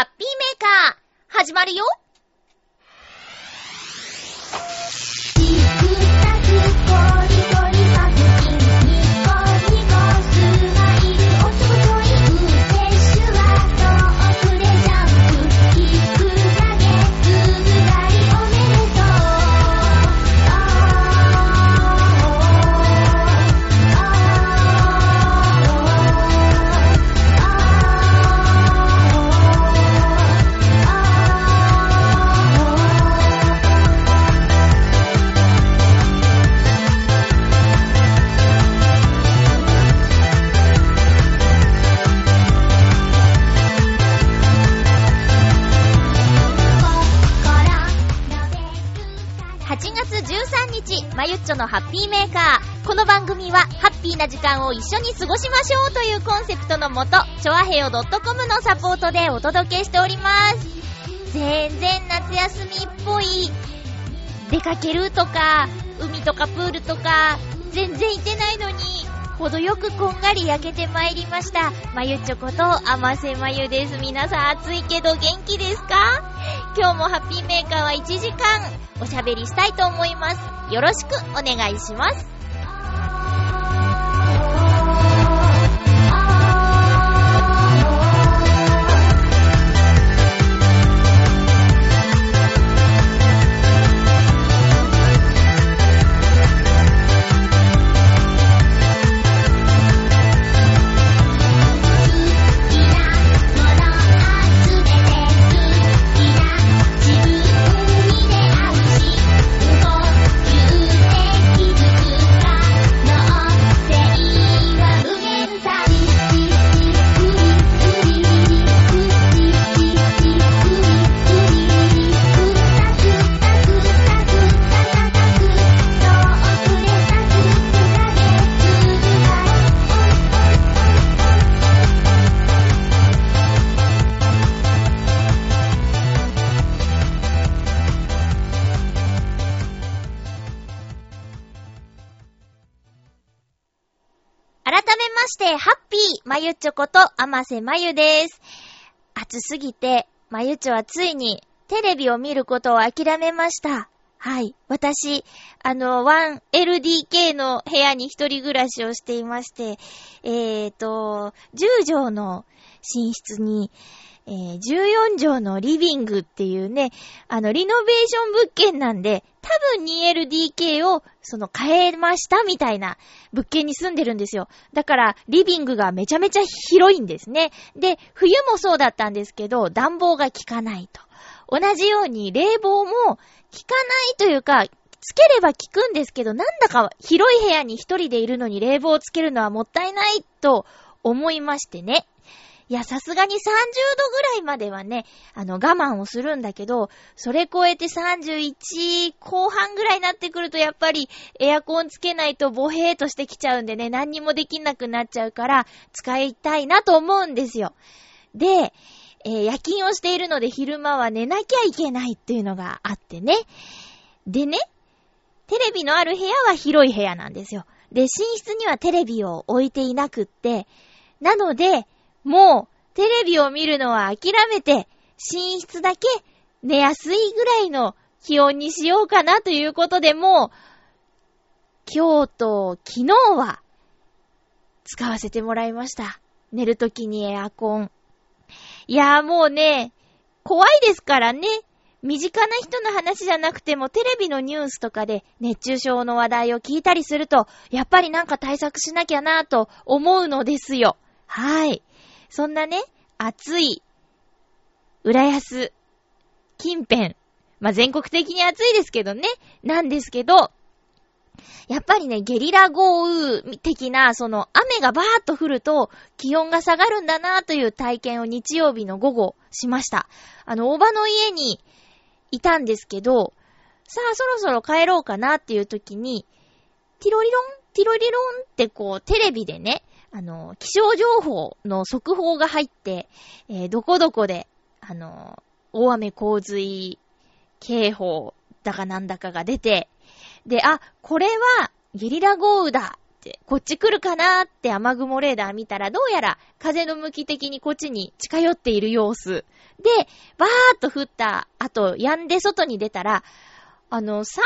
ハッピーメーカー、始まるよ。まゆっちょのハッピーメーカー。この番組は、ハッピーな時間を一緒に過ごしましょうというコンセプトのもと、ちょあへよ .com のサポートでお届けしております。全然夏休みっぽい、出かけるとか、海とかプールとか、全然行ってないのに、程よくこんがり焼けてまいりました。まゆちょこと、あませまゆです。皆さん暑いけど元気ですか？今日もハッピーメーカーは1時間、おしゃべりしたいと思います。よろしくお願いします。まゆちょこと、あませまゆです。暑すぎて、まゆちょはついに、テレビを見ることを諦めました。はい。私、あの、1LDK の部屋に一人暮らしをしていまして、えーと、10畳の寝室に、えー14畳のリビングっていうね、あの、リノベーション物件なんで、多分 2LDK を、その、変えましたみたいな物件に住んでるんですよ。だから、リビングがめちゃめちゃ広いんですね。で、冬もそうだったんですけど、暖房が効かないと。同じように、冷房も効かないというか、つければ効くんですけど、なんだか広い部屋に一人でいるのに冷房をつけるのはもったいないと思いましてね。いや、さすがに30度ぐらいまではね、あの、我慢をするんだけど、それ超えて31後半ぐらいになってくると、やっぱりエアコンつけないとボヘーとしてきちゃうんでね、何にもできなくなっちゃうから、使いたいなと思うんですよ。で、えー夜勤をしているので昼間は寝なきゃいけないっていうのがあってね。でね、テレビのある部屋は広い部屋なんですよ。で、寝室にはテレビを置いていなくって、なので、もう、テレビを見るのは諦めて、寝室だけ寝やすいぐらいの気温にしようかなということで、もう、今日と昨日は、使わせてもらいました。寝るときにエアコン。いやーもうね、怖いですからね。身近な人の話じゃなくてもテレビのニュースとかで熱中症の話題を聞いたりすると、やっぱりなんか対策しなきゃなぁと思うのですよ。はい。そんなね、暑い、浦安、近辺、まあ、全国的に暑いですけどね、なんですけど、やっぱりね、ゲリラ豪雨的な、その雨がバーッと降ると気温が下がるんだなという体験を日曜日の午後しました。あの、おばの家にいたんですけど、さあそろそろ帰ろうかなっていう時に、ティロリロン、ティロリロンってこうテレビでね、あの、気象情報の速報が入って、えーどこどこで、あの、大雨洪水警報だかなんだかが出て、で、あ、これはゲリラ豪雨だって、こっち来るかなって雨雲レーダー見たら、どうやら風の向き的にこっちに近寄っている様子。で、バーっと降った後、止んで外に出たら、あの、3、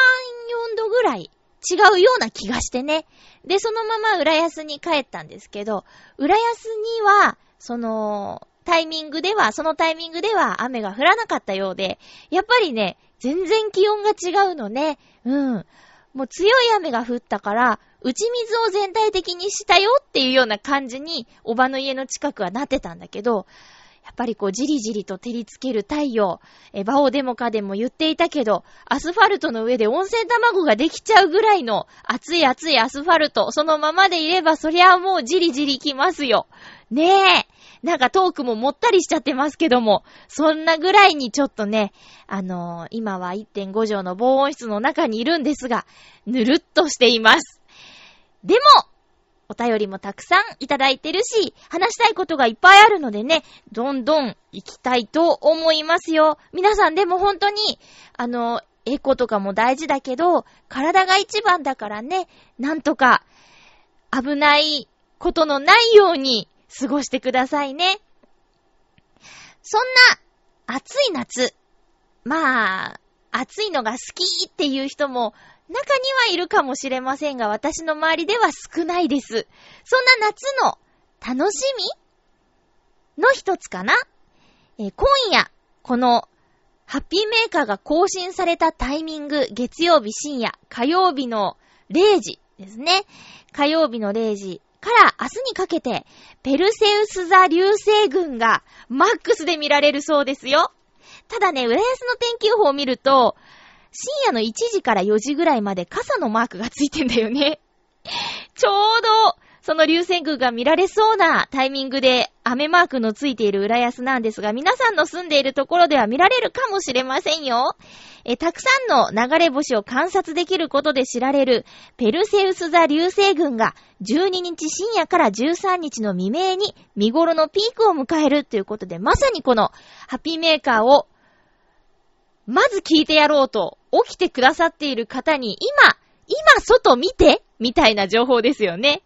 4度ぐらい違うような気がしてね。で、そのまま浦安に帰ったんですけど、浦安には、その、タイミングでは、そのタイミングでは雨が降らなかったようで、やっぱりね、全然気温が違うのね。うん。もう強い雨が降ったから、打ち水を全体的にしたよっていうような感じに、おばの家の近くはなってたんだけど、やっぱりこうじりじりと照りつける太陽、え、バオデモカでも言っていたけど、アスファルトの上で温泉卵ができちゃうぐらいの熱い熱いアスファルト、そのままでいればそりゃもうじりじりきますよ。ねえ。なんかトークももったりしちゃってますけども、そんなぐらいにちょっとね、あのー、今は1.5畳の防音室の中にいるんですが、ぬるっとしています。でも、お便りもたくさんいただいてるし、話したいことがいっぱいあるのでね、どんどん行きたいと思いますよ。皆さんでも本当に、あの、エコとかも大事だけど、体が一番だからね、なんとか、危ないことのないように過ごしてくださいね。そんな、暑い夏。まあ、暑いのが好きっていう人も中にはいるかもしれませんが、私の周りでは少ないです。そんな夏の楽しみの一つかなえー、今夜、この、ハッピーメーカーが更新されたタイミング、月曜日深夜、火曜日の0時ですね。火曜日の0時から明日にかけて、ペルセウス座流星群がマックスで見られるそうですよ。ただね、浦安の天気予報を見ると、深夜の1時から4時ぐらいまで傘のマークがついてんだよね。ちょうど、その流星群が見られそうなタイミングで雨マークのついている浦安なんですが、皆さんの住んでいるところでは見られるかもしれませんよ。え、たくさんの流れ星を観察できることで知られるペルセウス座流星群が12日深夜から13日の未明に見頃のピークを迎えるということで、まさにこのハッピーメーカーをまず聞いてやろうと起きてくださっている方に、今、今外見てみたいな情報ですよね。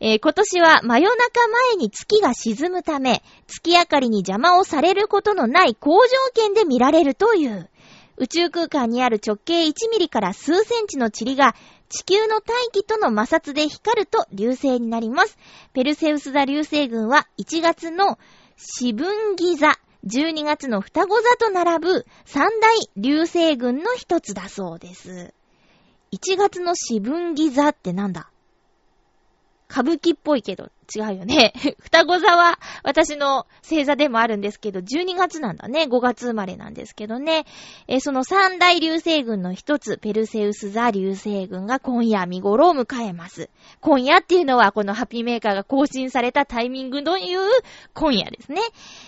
えー、今年は真夜中前に月が沈むため、月明かりに邪魔をされることのない高条件で見られるという。宇宙空間にある直径1ミリから数センチの塵が地球の大気との摩擦で光ると流星になります。ペルセウス座流星群は1月の四分ギ座、12月の双子座と並ぶ三大流星群の一つだそうです。1月の四分儀座ってなんだ？歌舞伎っぽいけど、違うよね。双子座は私の星座でもあるんですけど、12月なんだね。5月生まれなんですけどね。えその三大流星群の一つ、ペルセウス座流星群が今夜見頃を迎えます。今夜っていうのはこのハッピーメーカーが更新されたタイミングという今夜ですね。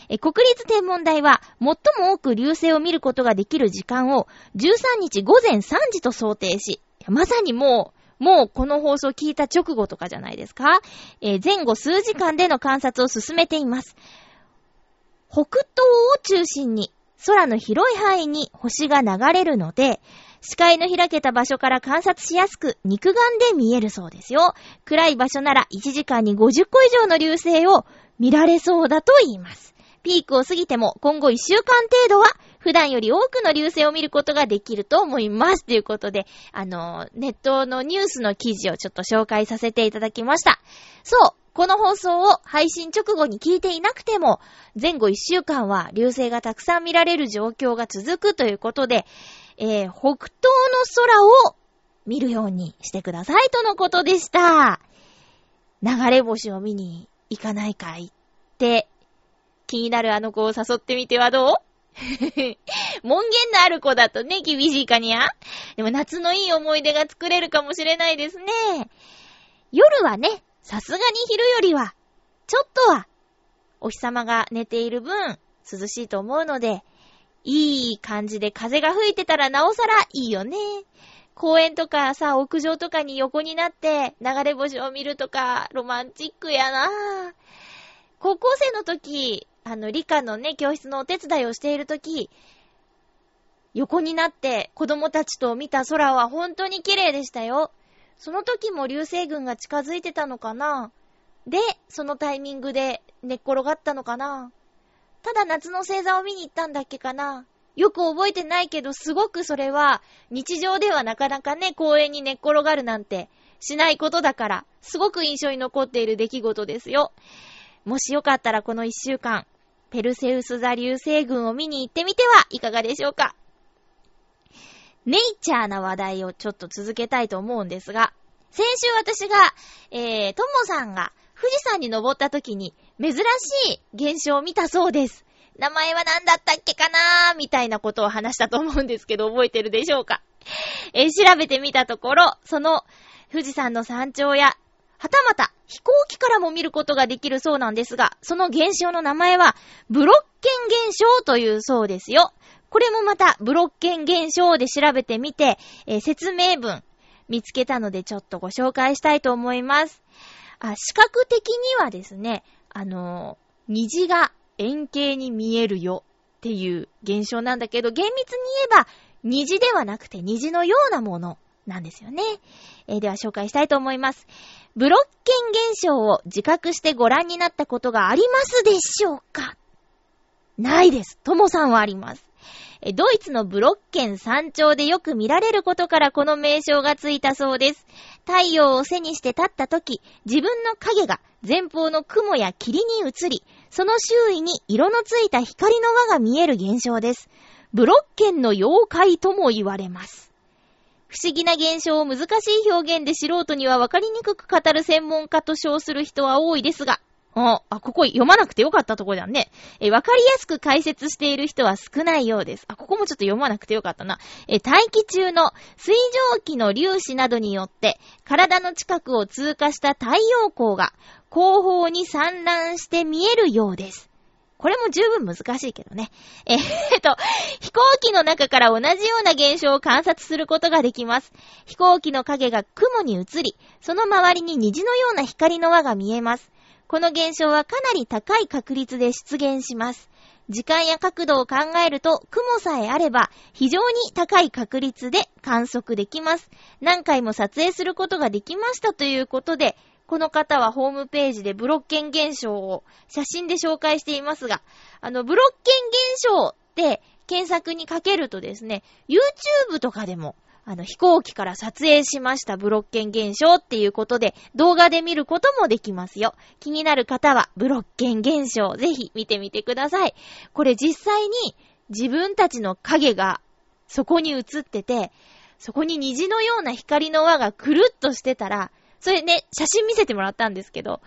え国立天文台は最も多く流星を見ることができる時間を13日午前3時と想定し、まさにもうもうこの放送聞いた直後とかじゃないですか？えー、前後数時間での観察を進めています。北東を中心に空の広い範囲に星が流れるので、視界の開けた場所から観察しやすく、肉眼で見えるそうですよ。暗い場所なら1時間に50個以上の流星を見られそうだと言います。ピークを過ぎても今後1週間程度は普段より多くの流星を見ることができると思います。ということで、あの、ネットのニュースの記事をちょっと紹介させていただきました。そう、この放送を配信直後に聞いていなくても、前後1週間は流星がたくさん見られる状況が続くということで、えー、北東の空を見るようにしてくださいとのことでした。流れ星を見に行かないかいって気になるあの子を誘ってみてはどう？門限のある子だとね、厳しいかにゃでも夏のいい思い出が作れるかもしれないですね。夜はね、さすがに昼よりは、ちょっとは、お日様が寝ている分、涼しいと思うので、いい感じで風が吹いてたらなおさらいいよね。公園とかさ、屋上とかに横になって流れ星を見るとか、ロマンチックやな高校生の時、あの、理科のね、教室のお手伝いをしているとき、横になって子供たちと見た空は本当に綺麗でしたよ。その時も流星群が近づいてたのかなで、そのタイミングで寝っ転がったのかなただ夏の星座を見に行ったんだっけかなよく覚えてないけど、すごくそれは、日常ではなかなかね、公園に寝っ転がるなんて、しないことだから、すごく印象に残っている出来事ですよ。もしよかったらこの一週間、ペルセウス座流星群を見に行ってみてはいかがでしょうか。ネイチャーな話題をちょっと続けたいと思うんですが、先週私が、えー、ともさんが富士山に登った時に珍しい現象を見たそうです。名前は何だったっけかなーみたいなことを話したと思うんですけど、覚えてるでしょうか？えー、調べてみたところ、その富士山の山頂や、はたまた飛行機からも見ることができるそうなんですが、その現象の名前は、ブロッケン現象というそうですよ。これもまた、ブロッケン現象で調べてみて、えー、説明文見つけたのでちょっとご紹介したいと思います。あ、視覚的にはですね、あのー、虹が円形に見えるよっていう現象なんだけど、厳密に言えば、虹ではなくて虹のようなものなんですよね。えー、では紹介したいと思います。ブロッケン現象を自覚してご覧になったことがありますでしょうか？ないです。ともさんはあります。ドイツのブロッケン山頂でよく見られることからこの名称がついたそうです。太陽を背にして立った時、自分の影が前方の雲や霧に映り、その周囲に色のついた光の輪が見える現象です。ブロッケンの妖怪とも言われます。不思議な現象を難しい表現で素人には分かりにくく語る専門家と称する人は多いですが、あ、あ、ここ読まなくてよかったとこだね。え、わかりやすく解説している人は少ないようです。あ、ここもちょっと読まなくてよかったな。え、大気中の水蒸気の粒子などによって、体の近くを通過した太陽光が後方に散乱して見えるようです。これも十分難しいけどね。えー、っと、飛行機の中から同じような現象を観察することができます。飛行機の影が雲に映り、その周りに虹のような光の輪が見えます。この現象はかなり高い確率で出現します。時間や角度を考えると、雲さえあれば、非常に高い確率で観測できます。何回も撮影することができましたということで、この方はホームページでブロッケン現象を写真で紹介していますが、あの、ブロッケン現象って検索にかけるとですね、YouTube とかでもあの、飛行機から撮影しましたブロッケン現象っていうことで、動画で見ることもできますよ。気になる方は、ブロッケン現象、ぜひ見てみてください。これ実際に、自分たちの影が、そこに映ってて、そこに虹のような光の輪がくるっとしてたら、それね、写真見せてもらったんですけど、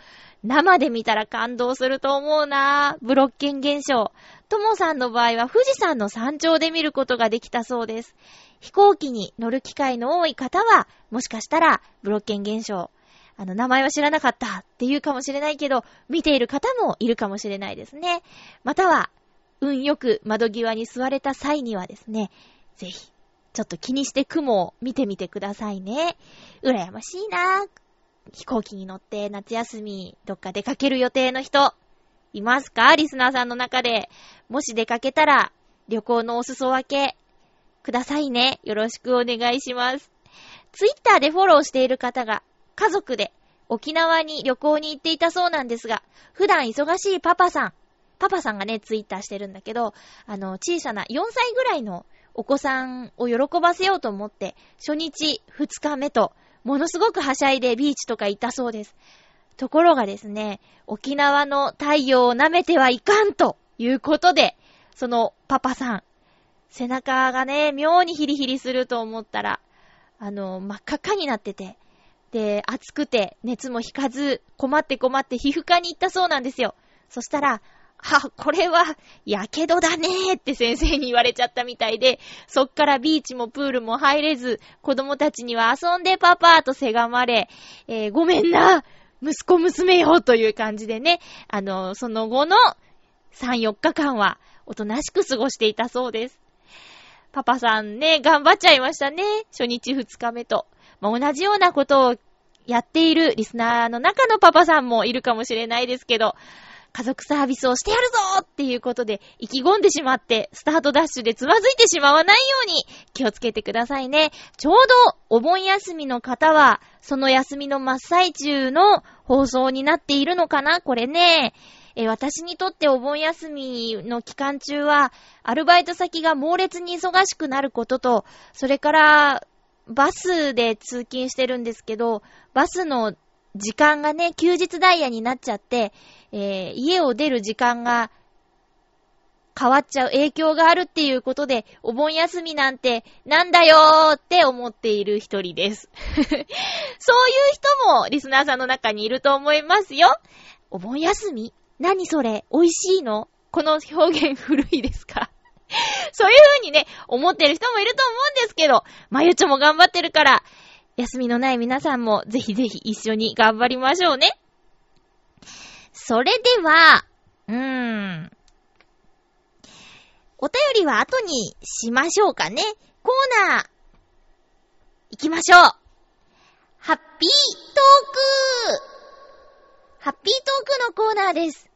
生で見たら感動すると思うなぁ。ブロッケン現象。ともさんの場合は富士山の山頂で見ることができたそうです。飛行機に乗る機会の多い方は、もしかしたら、ブロッケン現象、あの、名前は知らなかったって言うかもしれないけど、見ている方もいるかもしれないですね。または、運よく窓際に座れた際にはですね、ぜひ、ちょっと気にして雲を見てみてくださいね。羨ましいなぁ飛行機に乗って夏休みどっか出かける予定の人、いますか？リスナーさんの中で。もし出かけたら、旅行のお裾分け、くださいね。よろしくお願いします。ツイッターでフォローしている方が家族で沖縄に旅行に行っていたそうなんですが、普段忙しいパパさん、パパさんがね、ツイッターしてるんだけど、あの、小さな4歳ぐらいのお子さんを喜ばせようと思って、初日、2日目と、ものすごくはしゃいでビーチとか行ったそうです。ところがですね、沖縄の太陽を舐めてはいかんということで、そのパパさん、背中がね、妙にヒリヒリすると思ったら、あの、真っ赤っかになってて、で、暑くて、熱も引かず、困って困って皮膚科に行ったそうなんですよ。そしたら、あ、これは、やけどだねーって先生に言われちゃったみたいで、そっからビーチもプールも入れず、子供たちには遊んでパパーとせがまれ、えー、ごめんな、息子娘よという感じでね、あの、その後の3、4日間は、おとなしく過ごしていたそうです。パパさんね、頑張っちゃいましたね。初日二日目と。まあ、同じようなことをやっているリスナーの中のパパさんもいるかもしれないですけど、家族サービスをしてやるぞっていうことで意気込んでしまって、スタートダッシュでつまずいてしまわないように気をつけてくださいね。ちょうどお盆休みの方は、その休みの真っ最中の放送になっているのかな？これね。え私にとってお盆休みの期間中は、アルバイト先が猛烈に忙しくなることと、それから、バスで通勤してるんですけど、バスの時間がね、休日ダイヤになっちゃって、えー、家を出る時間が変わっちゃう影響があるっていうことで、お盆休みなんてなんだよーって思っている一人です。そういう人もリスナーさんの中にいると思いますよ。お盆休み？何それ？美味しいの？この表現古いですか？そういう風にね、思ってる人もいると思うんですけど、まゆちょも頑張ってるから、休みのない皆さんもぜひぜひ一緒に頑張りましょうね。それでは、うーん。お便りは後にしましょうかね。コーナー、行きましょう。ハッピートークハッピートークのコーナーです。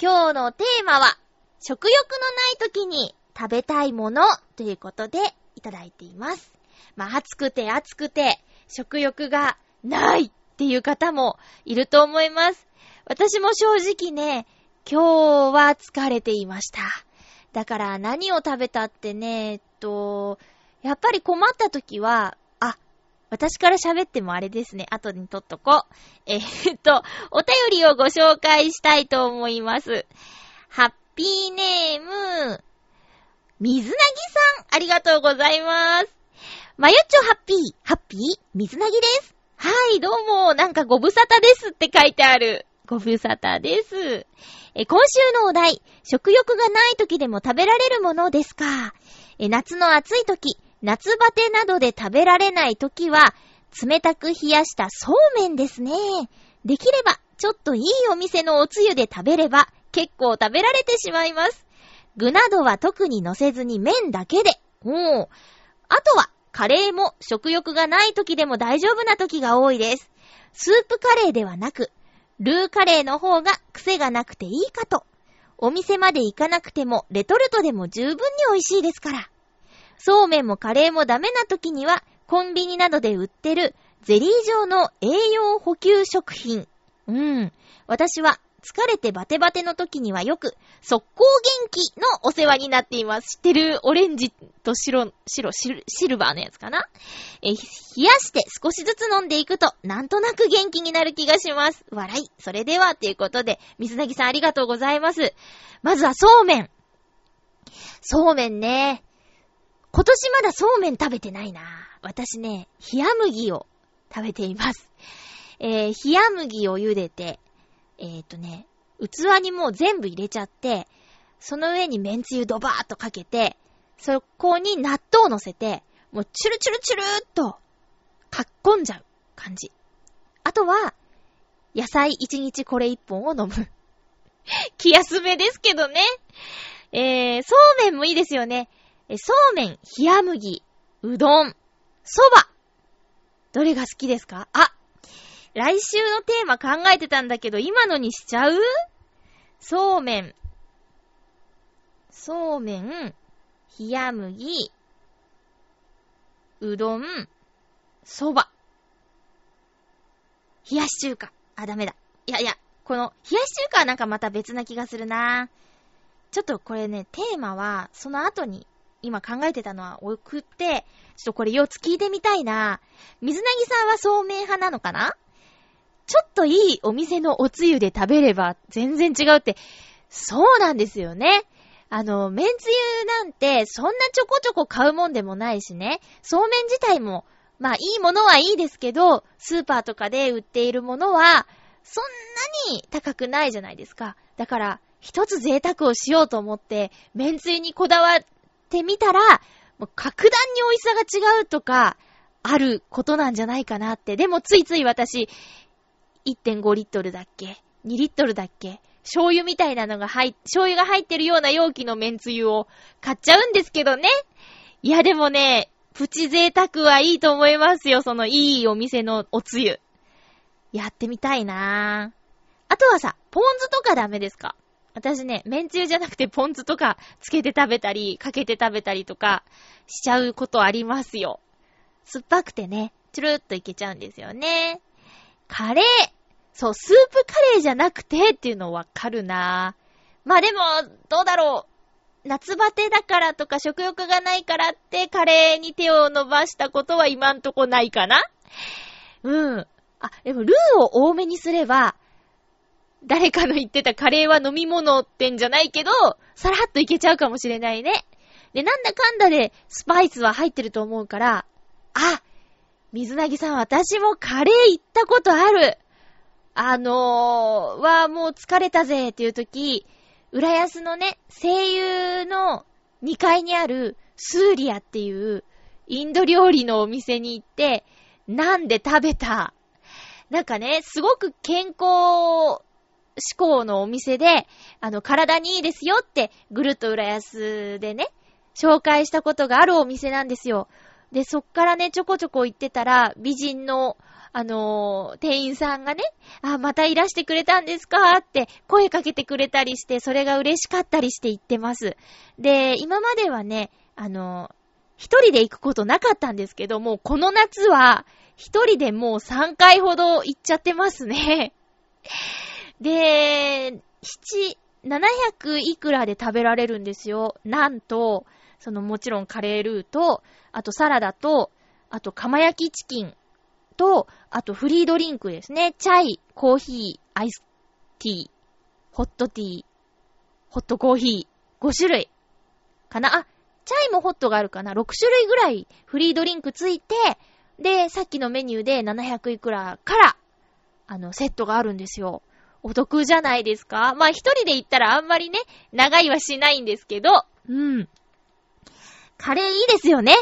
今日のテーマは、食欲のない時に食べたいものということでいただいています。まあ、暑くて暑くて食欲がないっていう方もいると思います。私も正直ね、今日は疲れていました。だから何を食べたってね、えっと、やっぱり困った時は、あ、私から喋ってもあれですね。後に撮っとこう。えー、っと、お便りをご紹介したいと思います。ハッピーネーム、水なぎさん、ありがとうございます。まゆっちょハッピー、ハッピー、水なぎです。はい、どうも、なんかご無沙汰ですって書いてある。ご無沙汰です。え、今週のお題、食欲がない時でも食べられるものですか？え、夏の暑い時、夏バテなどで食べられない時は、冷たく冷やしたそうめんですね。できれば、ちょっといいお店のおつゆで食べれば、結構食べられてしまいます。具などは特に乗せずに麺だけで。おー。あとは、カレーも食欲がない時でも大丈夫な時が多いです。スープカレーではなく、ルーカレーの方が癖がなくていいかと。お店まで行かなくてもレトルトでも十分に美味しいですから。そうめんもカレーもダメな時には、コンビニなどで売ってるゼリー状の栄養補給食品。うん。私は疲れてバテバテの時にはよく、速攻元気のお世話になっています。知ってる？オレンジと白、白、シルバーのやつかな？え、冷やして少しずつ飲んでいくと、なんとなく元気になる気がします。笑い。それでは、ということで、水なぎさんありがとうございます。まずはそうめん。そうめんね。今年まだそうめん食べてないな。私ね、冷麦を食べています。えー、冷麦を茹でて、えっ、ー、とね、器にもう全部入れちゃって、その上に麺つゆドバーっとかけて、そこに納豆を乗せて、もうチュルチュルチュルーっと、かっこんじゃう感じ。あとは、野菜一日これ一本を飲む。気休めですけどね。えー、そうめんもいいですよね。えそうめん、冷麦、うどん、そば。どれが好きですか？あ、来週のテーマ考えてたんだけど、今のにしちゃう？そうめん。そうめん、冷麦、うどん、そば。冷やし中華。あ、ダメだ。いやいや、この、冷やし中華はなんかまた別な気がするなちょっとこれね、テーマは、その後に、今考えてたのは送って、ちょっとこれ4つ聞いてみたいな水なぎさんはそうめん派なのかな？ちょっといいお店のおつゆで食べれば全然違うって、そうなんですよね。あの、麺つゆなんてそんなちょこちょこ買うもんでもないしね。そうめん自体も、まあいいものはいいですけど、スーパーとかで売っているものは、そんなに高くないじゃないですか。だから、一つ贅沢をしようと思って、麺つゆにこだわってみたら、もう格段に美味しさが違うとか、あることなんじゃないかなって。でもついつい私、1.5リットルだっけ ?2 リットルだっけ？醤油みたいなのが入っ、醤油が入ってるような容器の麺つゆを買っちゃうんですけどね。いやでもね、プチ贅沢はいいと思いますよ、そのいいお店のおつゆ。やってみたいなぁ。あとはさ、ポン酢とかダメですか？私ね、麺つゆじゃなくてポン酢とかつけて食べたり、かけて食べたりとかしちゃうことありますよ。酸っぱくてね、チュルっといけちゃうんですよね。カレーそう、スープカレーじゃなくてっていうのわかるなぁまあでも、どうだろう。夏バテだからとか食欲がないからってカレーに手を伸ばしたことは今んとこないかなうん。あ、でもルーを多めにすれば、誰かの言ってたカレーは飲み物ってんじゃないけど、さらっといけちゃうかもしれないね。で、なんだかんだでスパイスは入ってると思うから、あ、水なぎさん私もカレー行ったことある。あのー、はもう疲れたぜっていう時、浦安のね、声優の2階にあるスーリアっていうインド料理のお店に行って、なんで食べた？なんかね、すごく健康志向のお店で、あの、体にいいですよって、ぐるっと浦安でね、紹介したことがあるお店なんですよ。で、そっからね、ちょこちょこ行ってたら、美人の、あのー、店員さんがね、あ、またいらしてくれたんですか？って声かけてくれたりして、それが嬉しかったりして行ってます。で、今まではね、あのー、一人で行くことなかったんですけども、この夏は、一人でもう3回ほど行っちゃってますね。で、七、700いくらで食べられるんですよ。なんと、そのもちろんカレールーと、あとサラダと、あと釜焼きチキンと、あとフリードリンクですね。チャイ、コーヒー、アイスティー、ホットティー、ホットコーヒー、5種類。かな？あ、チャイもホットがあるかな ?6 種類ぐらいフリードリンクついて、で、さっきのメニューで700いくらから、あの、セットがあるんですよ。お得じゃないですか？まあ一人で行ったらあんまりね、長いはしないんですけど、うん。カレーいいですよね。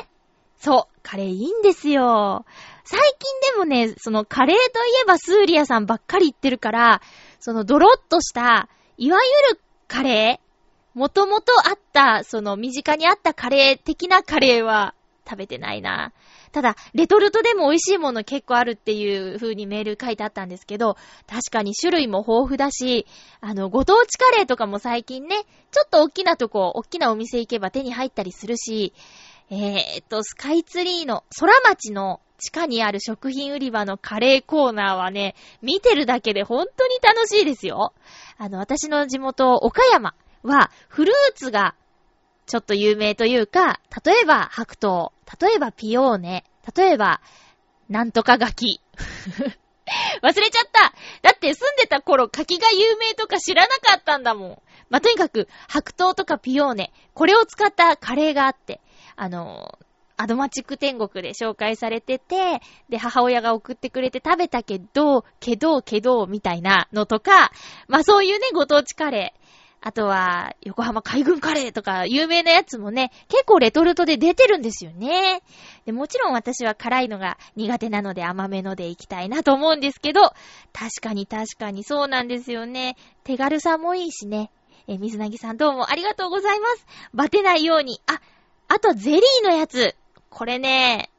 そう、カレーいいんですよ。最近でもね、そのカレーといえばスーリアさんばっかり言ってるから、そのドロッとした、いわゆるカレーもともとあった、その身近にあったカレー的なカレーは食べてないな。ただ、レトルトでも美味しいもの結構あるっていう風にメール書いてあったんですけど、確かに種類も豊富だし、あの、ご当地カレーとかも最近ね、ちょっと大きなとこ、大きなお店行けば手に入ったりするし、えー、っと、スカイツリーの空町の地下にある食品売り場のカレーコーナーはね、見てるだけで本当に楽しいですよ。あの、私の地元、岡山は、フルーツがちょっと有名というか、例えば白桃、例えばピオーネ、例えば、なんとか柿。忘れちゃっただって住んでた頃柿が有名とか知らなかったんだもん。まあ、とにかく、白桃とかピオーネ、これを使ったカレーがあって、あのアドマチック天国で紹介されてて、で、母親が送ってくれて食べたけど、けど、けど、みたいなのとか、まあそういうね、ご当地カレー。あとは、横浜海軍カレーとか、有名なやつもね、結構レトルトで出てるんですよね。で、もちろん私は辛いのが苦手なので甘めのでいきたいなと思うんですけど、確かに確かにそうなんですよね。手軽さもいいしね。え、水なぎさんどうもありがとうございます。バテないように。あ、あとゼリーのやつ。これね、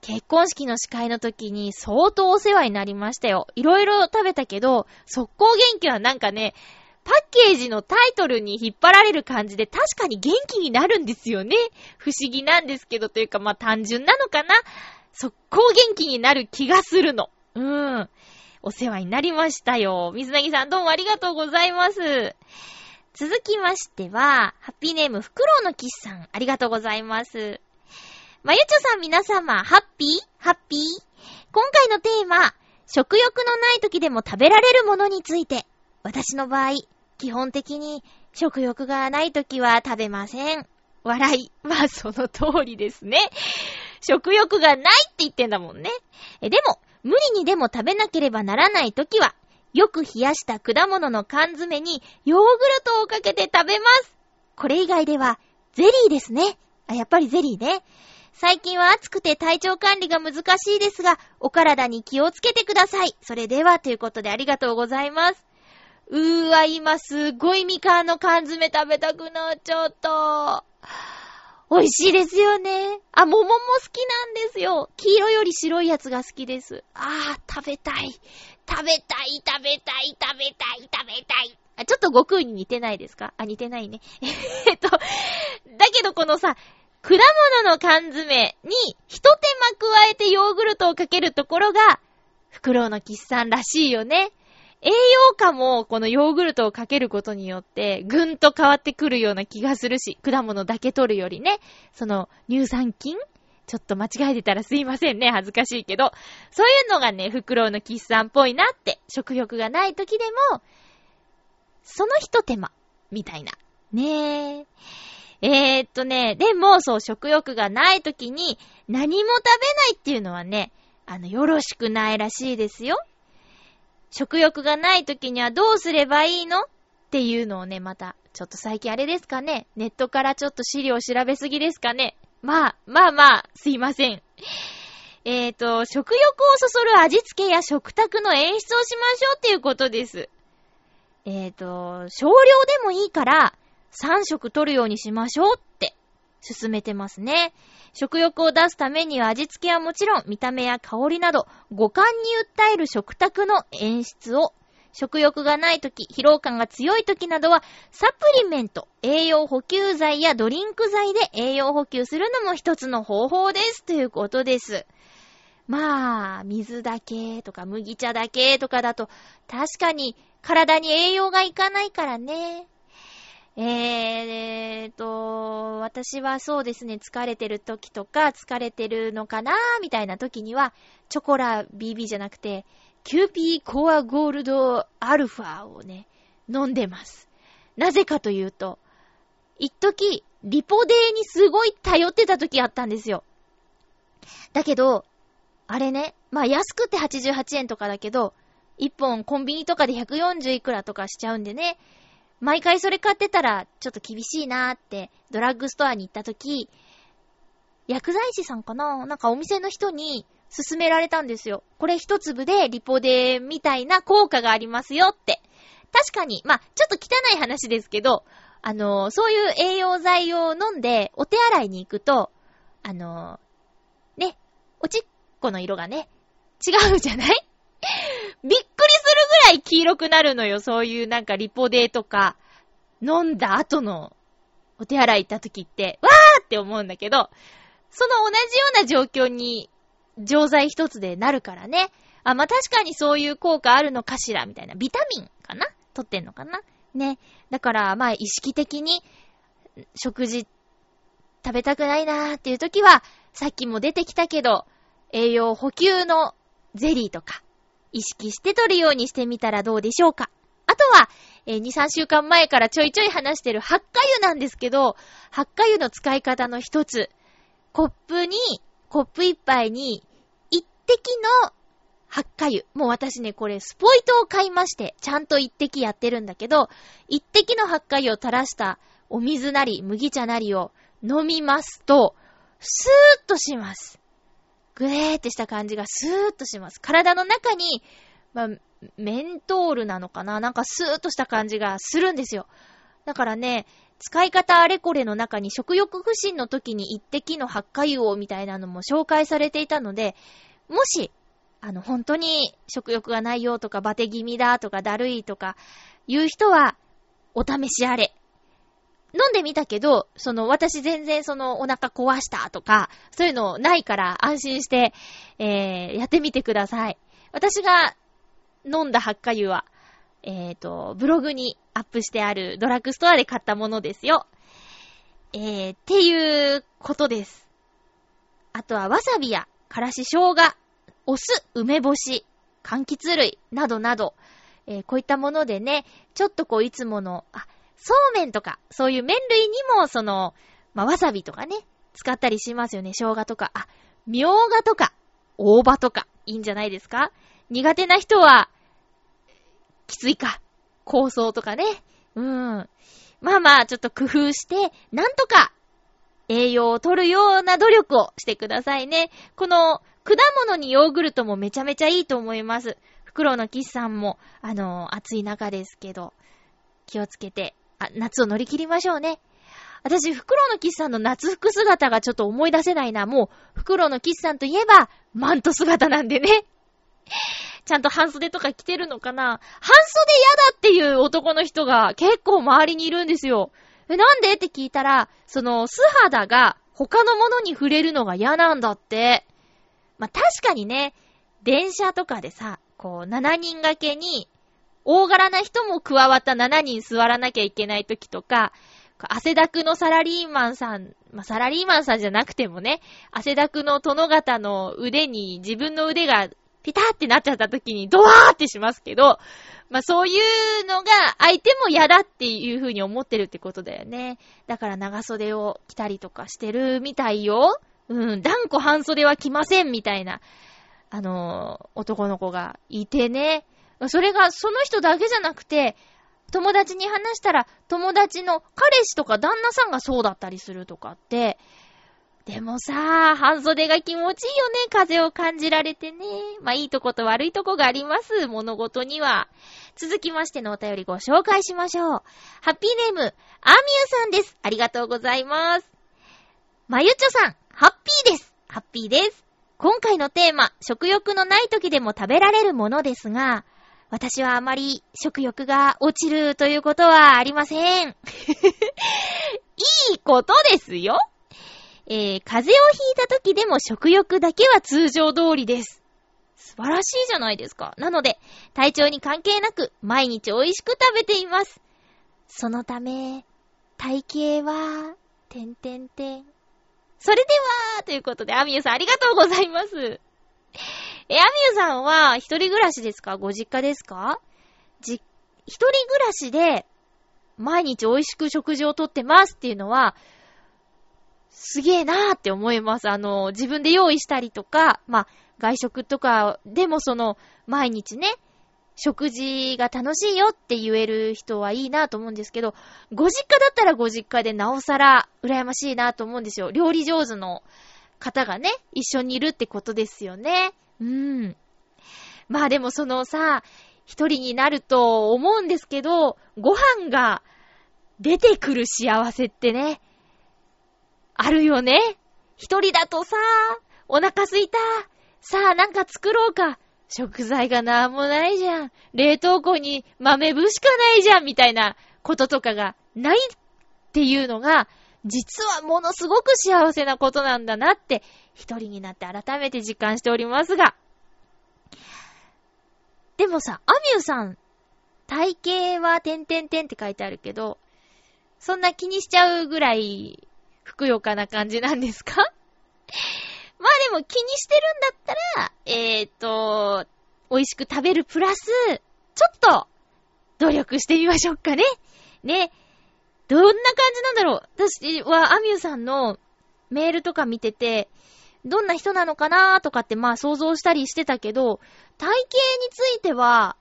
結婚式の司会の時に相当お世話になりましたよ。いろいろ食べたけど、速攻元気はなんかね、パッケージのタイトルに引っ張られる感じで確かに元気になるんですよね。不思議なんですけど、というかまあ単純なのかな速攻元気になる気がするの。うーん。お世話になりましたよ。水なぎさんどうもありがとうございます。続きましては、ハッピーネームフクロウのキスさん、ありがとうございます。まゆちょさん皆様、ハッピー？ハッピー？今回のテーマ、食欲のない時でも食べられるものについて。私の場合、基本的に食欲がない時は食べません。笑い。まあ、その通りですね。食欲がないって言ってんだもんね。え、でも、無理にでも食べなければならない時は、よく冷やした果物の缶詰にヨーグルトをかけて食べます。これ以外では、ゼリーですね。あ、やっぱりゼリーね。最近は暑くて体調管理が難しいですが、お体に気をつけてください。それでは、ということでありがとうございます。うーわ、今すっごいみかんの缶詰食べたくなっちゃった。美味しいですよね。あ、桃も好きなんですよ。黄色より白いやつが好きです。あー、食べたい。食べたい、食べたい、食べたい、食べたい。あ、ちょっと悟空に似てないですか？あ、似てないね。えっと、だけどこのさ、果物の缶詰に一手間加えてヨーグルトをかけるところが、フクロウのキスさんらしいよね。栄養価もこのヨーグルトをかけることによってぐんと変わってくるような気がするし、果物だけ取るよりね、その乳酸菌ちょっと間違えてたらすいませんね。恥ずかしいけど。そういうのがね、フクロウのキスさんっぽいなって、食欲がない時でも、その一手間、みたいな。ねえ。えー、っとね、でも、そう、食欲がない時に何も食べないっていうのはね、あの、よろしくないらしいですよ。食欲がない時にはどうすればいいの？っていうのをね、また、ちょっと最近あれですかね、ネットからちょっと資料調べすぎですかね。まあ、まあまあ、すいません。えっ、ー、と、食欲をそそる味付けや食卓の演出をしましょうっていうことです。えっ、ー、と、少量でもいいから、3食取るようにしましょうって進めてますね。食欲を出すためには味付けはもちろん見た目や香りなど五感に訴える食卓の演出を食欲がない時、疲労感が強い時などはサプリメント、栄養補給剤やドリンク剤で栄養補給するのも一つの方法ですということです。まあ、水だけとか麦茶だけとかだと確かに体に栄養がいかないからね。えー、と、私はそうですね、疲れてる時とか、疲れてるのかなみたいな時には、チョコラ BB じゃなくて、キューピーコアゴールドアルファをね、飲んでます。なぜかというと、一時、リポ D にすごい頼ってた時あったんですよ。だけど、あれね、まあ安くて88円とかだけど、一本コンビニとかで140いくらとかしちゃうんでね、毎回それ買ってたら、ちょっと厳しいなーって、ドラッグストアに行った時、薬剤師さんかな？なんかお店の人に勧められたんですよ。これ一粒でリポデみたいな効果がありますよって。確かに、まあ、ちょっと汚い話ですけど、あのー、そういう栄養剤を飲んで、お手洗いに行くと、あのー、ね、おちっこの色がね、違うじゃない？びっくりするぐらい黄色くなるのよ。そういうなんかリポデーとか、飲んだ後のお手洗い行った時って、わーって思うんだけど、その同じような状況に錠剤一つでなるからね。あ、まあ、確かにそういう効果あるのかしら、みたいな。ビタミンかな？取ってんのかな？ね。だから、まあ、意識的に食事食べたくないなーっていう時は、さっきも出てきたけど、栄養補給のゼリーとか、意識して取るようにしてみたらどうでしょうか。あとは、えー、2、3週間前からちょいちょい話してる発火油なんですけど、発火油の使い方の一つ。コップに、コップ一杯に、一滴の発火油。もう私ね、これスポイトを買いまして、ちゃんと一滴やってるんだけど、一滴の発火油を垂らしたお水なり麦茶なりを飲みますと、スーッとします。ぐえーってした感じがスーッとします。体の中に、まあ、メントールなのかな？なんかスーッとした感じがするんですよ。だからね、使い方あれこれの中に食欲不振の時に一滴の発火油をみたいなのも紹介されていたので、もし、あの、本当に食欲がないよとか、バテ気味だとか、だるいとか、いう人は、お試しあれ。飲んでみたけど、その、私全然その、お腹壊したとか、そういうのないから安心して、えー、やってみてください。私が飲んだ発火油は、えっ、ー、と、ブログにアップしてあるドラッグストアで買ったものですよ。えー、っていうことです。あとは、わさびや、からし生姜、お酢、梅干し、柑橘類、などなど、えー、こういったものでね、ちょっとこう、いつもの、あ、そうめんとか、そういう麺類にも、その、まあ、わさびとかね、使ったりしますよね。生姜とか。あ、みょうがとか、大葉とか、いいんじゃないですか？苦手な人は、きついか。構想とかね。うん。まあまあ、ちょっと工夫して、なんとか、栄養を取るような努力をしてくださいね。この、果物にヨーグルトもめちゃめちゃいいと思います。袋のキスさんも、あの暑い中ですけど、気をつけてあ、夏を乗り切りましょうね。私、フクロウのキスさんの夏服姿がちょっと思い出せないな。もう、フクロウのキスさんといえば、マント姿なんでね。ちゃんと半袖とか着てるのかな？半袖嫌だっていう男の人が結構周りにいるんですよ。え、なんで？って聞いたら、その素肌が他のものに触れるのが嫌なんだって。まあ、確かにね、電車とかでさ、こう、7人掛けに、大柄な人も加わった7人座らなきゃいけない時とか、汗だくのサラリーマンさん、まあ、サラリーマンさんじゃなくてもね、汗だくの殿方の腕に自分の腕がピタってなっちゃった時にドワーってしますけど、まあ、そういうのが相手も嫌だっていう風に思ってるってことだよね。だから長袖を着たりとかしてるみたいよ。うん、断固半袖は着ませんみたいな、あのー、男の子がいてね。それがその人だけじゃなくて、友達に話したら、友達の彼氏とか旦那さんがそうだったりするとかって、でもさ、半袖が気持ちいいよね。風を感じられてね。まあ、いいとこと悪いとこがあります。物事には。続きましてのお便りご紹介しましょう。ハッピーネーム、アーミューさんです。ありがとうございます。まゆちょさん、ハッピーです。ハッピーです。今回のテーマ、食欲のない時でも食べられるものですが、私はあまり食欲が落ちるということはありません。いいことですよ。えー、風邪をひいた時でも食欲だけは通常通りです。素晴らしいじゃないですか。なので、体調に関係なく、毎日美味しく食べています。そのため、体型は、てんてんてん。それでは、ということで、アミューさんありがとうございます。え、アミューさんは一人暮らしですか？ご実家ですか？じ、一人暮らしで毎日美味しく食事をとってますっていうのは、すげえなーって思います。あの、自分で用意したりとか、まあ、外食とかでもその、毎日ね、食事が楽しいよって言える人はいいなと思うんですけど、ご実家だったらご実家でなおさら羨ましいなと思うんですよ。料理上手の方がね、一緒にいるってことですよね。うん。まあでもそのさ、一人になると思うんですけど、ご飯が出てくる幸せってね、あるよね。一人だとさ、お腹すいた。さあ、なんか作ろうか。食材がなんもないじゃん。冷凍庫に豆ぶしかないじゃん。みたいなこととかがないっていうのが、実はものすごく幸せなことなんだなって、一人になって改めて実感しておりますが。でもさ、アミューさん、体型はてんてんてんって書いてあるけど、そんな気にしちゃうぐらい、ふくよかな感じなんですか？まあでも気にしてるんだったら、えーと、美味しく食べるプラス、ちょっと、努力してみましょうかね。ね。どんな感じなんだろう？私はアミューさんのメールとか見てて、どんな人なのかなーとかってまあ想像したりしてたけど、体型については、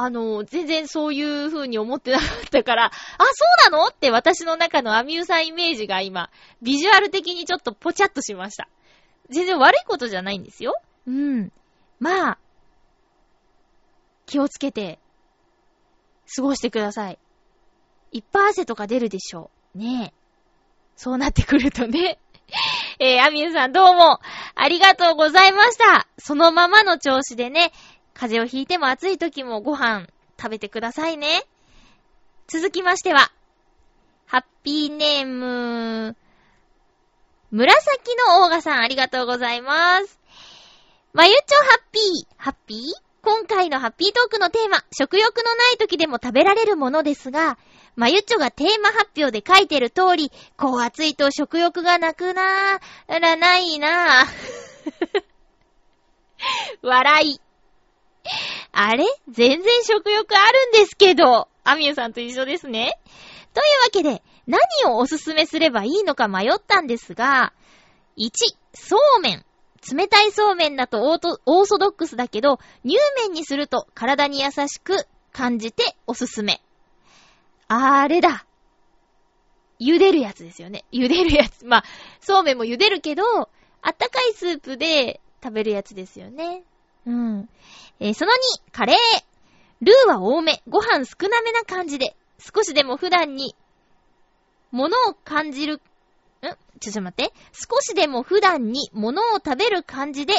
あの、全然そういう風に思ってなかったから、あ、そうなのって私の中のアミューさんイメージが今、ビジュアル的にちょっとポチャッとしました。全然悪いことじゃないんですよ。うん。まあ、気をつけて、過ごしてください。いっぱい汗とか出るでしょう。ねえ。そうなってくるとね。えー、アミューさんどうも、ありがとうございました。そのままの調子でね、風邪をひいても暑い時もご飯食べてくださいね。続きましては、ハッピーネーム、紫のオーガさんありがとうございます。まゆちょハッピー、ハッピー？今回のハッピートークのテーマ、食欲のない時でも食べられるものですが、まゆちょがテーマ発表で書いてる通り、こう暑いと食欲がなくならないなー。笑い。あれ？全然食欲あるんですけど、アミューさんと一緒ですね。というわけで、何をおすすめすればいいのか迷ったんですが、1、そうめん。冷たいそうめんだとオーソドックスだけど、乳麺にすると体に優しく感じておすすめ。あれだ。茹でるやつですよね。茹でるやつ。まあ、そうめんも茹でるけど、あったかいスープで食べるやつですよね。うん。えー、その2、カレー。ルーは多め、ご飯少なめな感じで、少しでも普段に、物を感じる、ん？ちょ、ちょっと待って。少しでも普段に物を食べる感じで、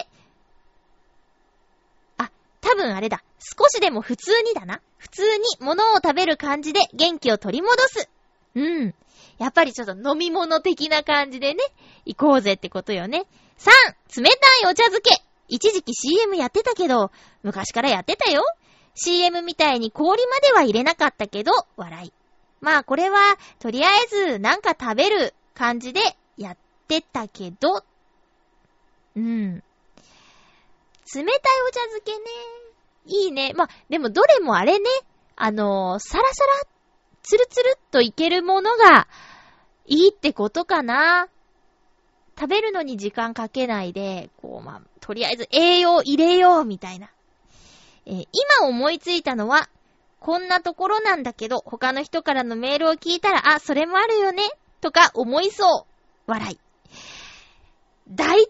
あ、多分あれだ。少しでも普通にだな。普通に物を食べる感じで元気を取り戻す。うん。やっぱりちょっと飲み物的な感じでね、行こうぜってことよね。3、冷たいお茶漬け。一時期 CM やってたけど、昔からやってたよ。CM みたいに氷までは入れなかったけど、笑い。まあこれは、とりあえずなんか食べる感じでやってたけど、うん。冷たいお茶漬けね。いいね。まあ、でもどれもあれね、あのー、サラサラ、ツルツルっといけるものがいいってことかな。食べるのに時間かけないで、こう、まあ、とりあえず栄養入れようみたいな。えー、今思いついたのは、こんなところなんだけど、他の人からのメールを聞いたら、あ、それもあるよね、とか思いそう。笑い。大体で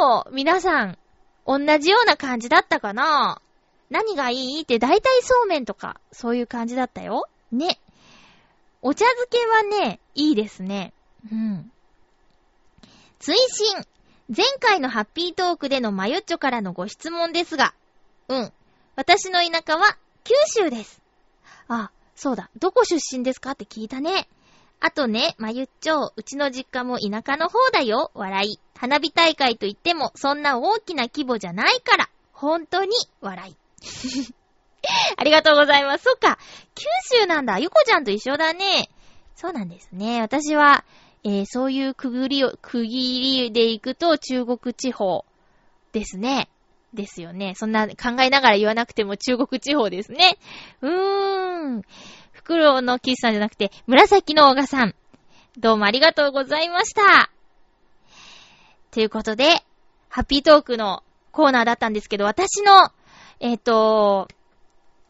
も、皆さん、同じような感じだったかな何がいいって大体そうめんとか、そういう感じだったよ。ね。お茶漬けはね、いいですね。うん。追伸前回のハッピートークでのマユッチョからのご質問ですが、うん。私の田舎は九州です。あ、そうだ。どこ出身ですかって聞いたね。あとね、まゆっちょ、うちの実家も田舎の方だよ。笑い。花火大会といっても、そんな大きな規模じゃないから。本当に、笑い。ありがとうございます。そっか。九州なんだ。ゆこちゃんと一緒だね。そうなんですね。私は、えー、そういうくぐりを、区切りで行くと中国地方ですね。ですよね。そんな考えながら言わなくても中国地方ですね。うーん。袋のキスさんじゃなくて、紫のオガさん。どうもありがとうございました。ということで、ハッピートークのコーナーだったんですけど、私の、えっ、ー、と、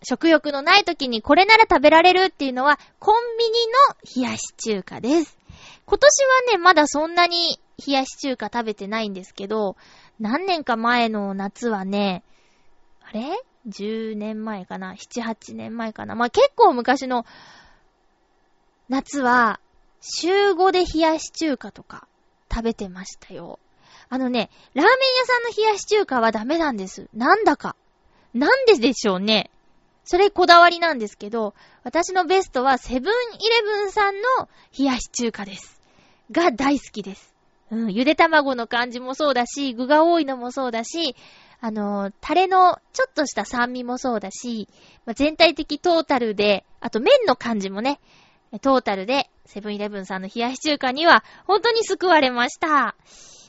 食欲のない時にこれなら食べられるっていうのは、コンビニの冷やし中華です。今年はね、まだそんなに冷やし中華食べてないんですけど、何年か前の夏はね、あれ ?10 年前かな ?7、8年前かな？まあ、結構昔の夏は、週5で冷やし中華とか食べてましたよ。あのね、ラーメン屋さんの冷やし中華はダメなんです。なんだか。なんででしょうね。それこだわりなんですけど、私のベストはセブンイレブンさんの冷やし中華です。が大好きです。うん、ゆで卵の感じもそうだし、具が多いのもそうだし、あの、タレのちょっとした酸味もそうだし、まあ、全体的トータルで、あと麺の感じもね、トータルで、セブンイレブンさんの冷やし中華には、本当に救われました。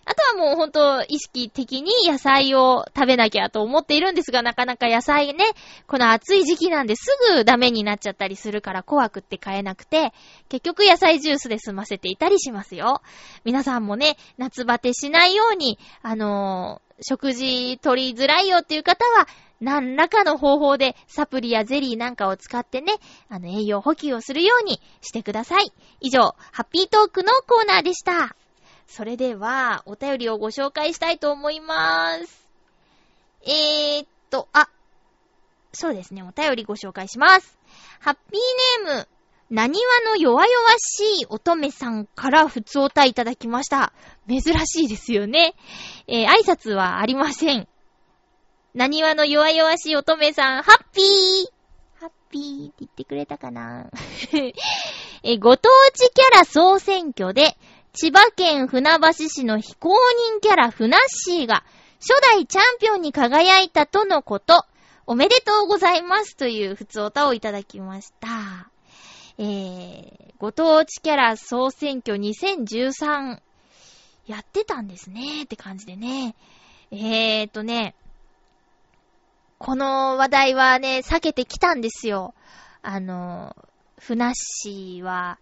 あとはもうほんと意識的に野菜を食べなきゃと思っているんですが、なかなか野菜ね、この暑い時期なんですぐダメになっちゃったりするから怖くって買えなくて、結局野菜ジュースで済ませていたりしますよ。皆さんもね、夏バテしないように、あのー、食事取りづらいよっていう方は、何らかの方法でサプリやゼリーなんかを使ってね、あの栄養補給をするようにしてください。以上、ハッピートークのコーナーでした。それでは、お便りをご紹介したいと思います。えーっと、あ、そうですね、お便りご紹介します。ハッピーネーム、なにわの弱々しい乙女さんから普通おたいただきました。珍しいですよね。えー、挨拶はありません。なにわの弱々しい乙女さん、ハッピーハッピーって言ってくれたかな？えご当地キャラ総選挙で、千葉県船橋市の非公認キャラフナッシーが初代チャンピオンに輝いたとのこと。おめでとうございますという普通歌をいただきました。えー、ご当地キャラ総選挙2013やってたんですねって感じでね。えーとね、この話題はね、避けてきたんですよ。あの、ふなっしーは、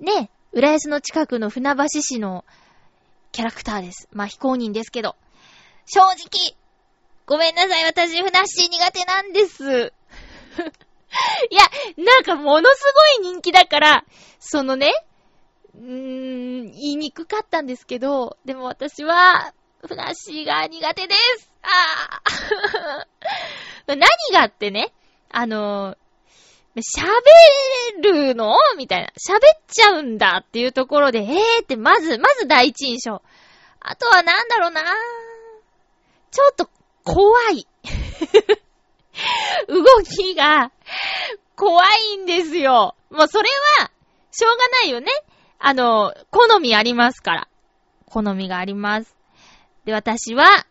ね、浦安の近くの船橋市のキャラクターです。まあ、非公認ですけど。正直、ごめんなさい、私、ふなっしー苦手なんです。いや、なんかものすごい人気だから、そのね、うーん、言いにくかったんですけど、でも私は、ふなっしーが苦手です。ああ。何がってね、あの喋るの？みたいな。喋っちゃうんだっていうところで、えーってまず、まず第一印象。あとはなんだろうなちょっと怖い。動きが怖いんですよ。もうそれは、しょうがないよね。あの、好みありますから。好みがあります。で、私は、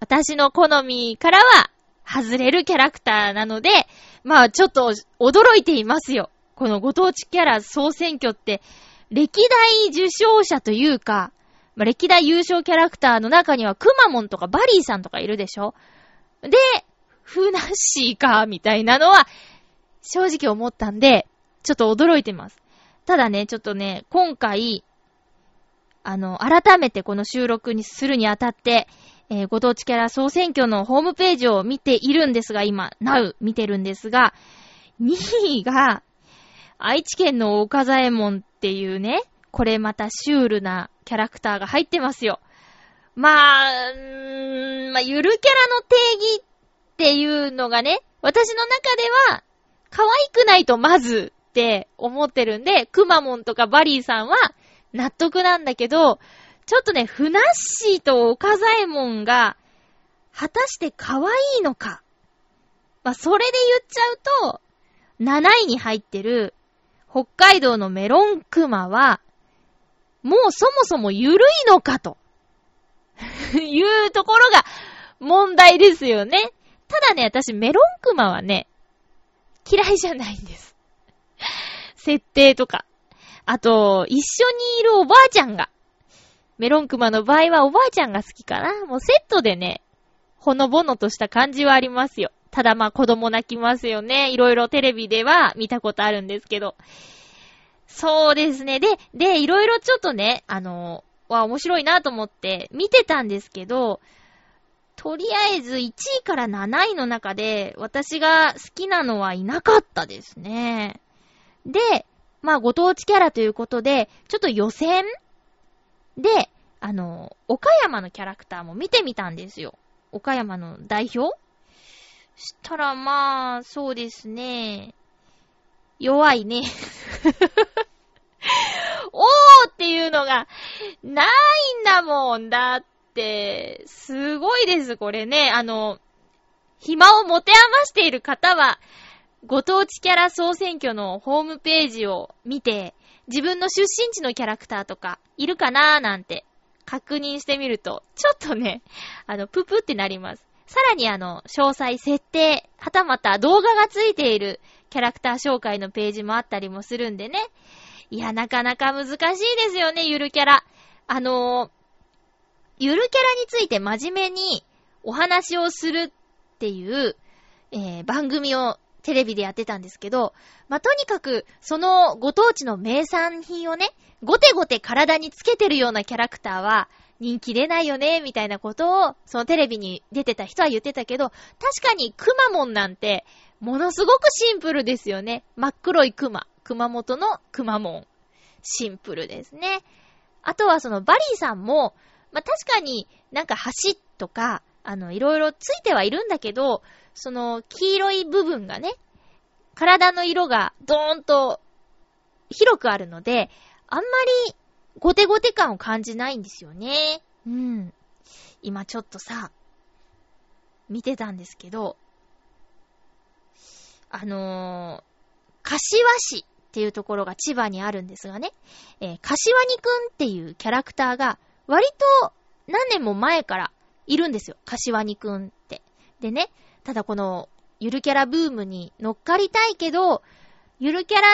私の好みからは、外れるキャラクターなので、まあちょっと驚いていますよ。このご当地キャラ総選挙って、歴代受賞者というか、まあ、歴代優勝キャラクターの中にはくまモンとかバリーさんとかいるでしょで、ふなっしーか、みたいなのは、正直思ったんで、ちょっと驚いてます。ただね、ちょっとね、今回、あの、改めてこの収録にするにあたって、えー、ご当地キャラ総選挙のホームページを見ているんですが、今、Now 見てるんですが、2位が、愛知県の岡左衛門っていうね、これまたシュールなキャラクターが入ってますよ。まあ、まあ、ゆるキャラの定義っていうのがね、私の中では、可愛くないとまずって思ってるんで、くまモンとかバリーさんは納得なんだけど、ちょっとね、ふなっしーと岡左衛門が、果たして可愛いのか。まあ、それで言っちゃうと、7位に入ってる、北海道のメロンクマは、もうそもそもゆるいのかと、いうところが問題ですよね。ただね、私メロンクマはね、嫌いじゃないんです。設定とか。あと、一緒にいるおばあちゃんが、メロンクマの場合はおばあちゃんが好きかな。もうセットでね、ほのぼのとした感じはありますよ。ただまあ子供泣きますよね。いろいろテレビでは見たことあるんですけど。そうですね。で、で、いろいろちょっとね、あの、は面白いなと思って見てたんですけど、とりあえず1位から7位の中で私が好きなのはいなかったですね。で、まあご当地キャラということで、ちょっと予選で、あの、岡山のキャラクターも見てみたんですよ。岡山の代表？したらまあ、そうですね。弱いね。おーっていうのが、ないんだもん。だって、すごいです、これね。あの、暇を持て余している方は、ご当地キャラ総選挙のホームページを見て、自分の出身地のキャラクターとかいるかなーなんて確認してみると、ちょっとね、あの、ぷぷってなります。さらにあの、詳細、設定、はたまた動画がついているキャラクター紹介のページもあったりもするんでね。いや、なかなか難しいですよね、ゆるキャラ。あのー、ゆるキャラについて真面目にお話をするっていう、えー、番組をテレビでやってたんですけど、まあ、とにかく、そのご当地の名産品をね、ごてごて体につけてるようなキャラクターは、人気出ないよね、みたいなことを、そのテレビに出てた人は言ってたけど、確かにクマモンなんて、ものすごくシンプルですよね。真っ黒いクマ。熊本のクマモン。シンプルですね。あとはそのバリーさんも、まあ、確かになんか橋とか、あの、いろいろついてはいるんだけど、その黄色い部分がね、体の色がドーンと広くあるので、あんまりゴテゴテ感を感じないんですよね。うん。今ちょっとさ、見てたんですけど、あのー、柏市っていうところが千葉にあるんですがね、えー、柏にくんっていうキャラクターが割と何年も前からいるんですよ。柏にくんって。でね、ただこの、ゆるキャラブームに乗っかりたいけど、ゆるキャラ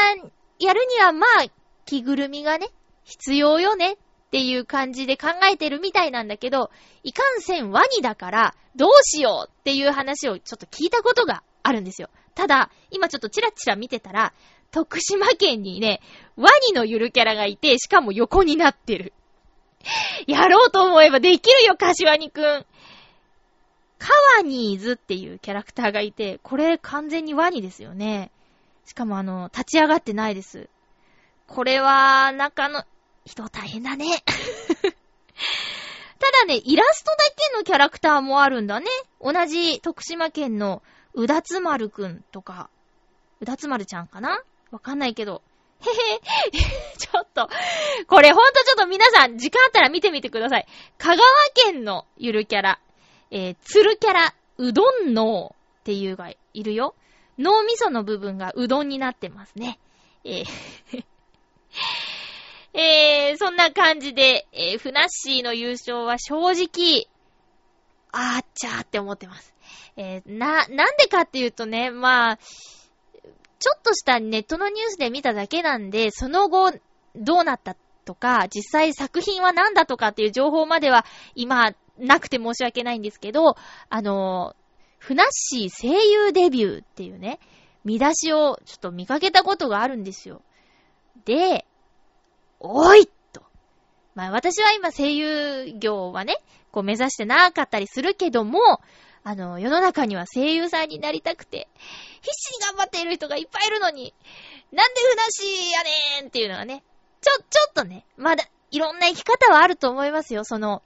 やるにはまあ、着ぐるみがね、必要よねっていう感じで考えてるみたいなんだけど、いかんせんワニだから、どうしようっていう話をちょっと聞いたことがあるんですよ。ただ、今ちょっとチラチラ見てたら、徳島県にね、ワニのゆるキャラがいて、しかも横になってる。やろうと思えばできるよ、柏にくん。カワニーズっていうキャラクターがいて、これ完全にワニですよね。しかもあの、立ち上がってないです。これは、中の人大変だね。ただね、イラストだけのキャラクターもあるんだね。同じ徳島県のうだつまるくんとか、うだつまるちゃんかな？わかんないけど。へへ、ちょっと、これほんとちょっと皆さん時間あったら見てみてください。香川県のゆるキャラ。えー、つるキャラ、うどん脳っていうがいるよ。脳みその部分がうどんになってますね。えー えー、そんな感じで、えー、ふなっしーの優勝は正直、あーっちゃーって思ってます。えー、な、なんでかっていうとね、まあ、ちょっとしたネットのニュースで見ただけなんで、その後、どうなったとか、実際作品は何だとかっていう情報までは、今、なくて申し訳ないんですけど、あの、ふなっしー声優デビューっていうね、見出しをちょっと見かけたことがあるんですよ。で、おいと。まあ私は今声優業はね、こう目指してなかったりするけども、あの、世の中には声優さんになりたくて、必死に頑張っている人がいっぱいいるのに、なんでふなっしーやねーんっていうのがね、ちょ、ちょっとね、まだ、いろんな生き方はあると思いますよ。その、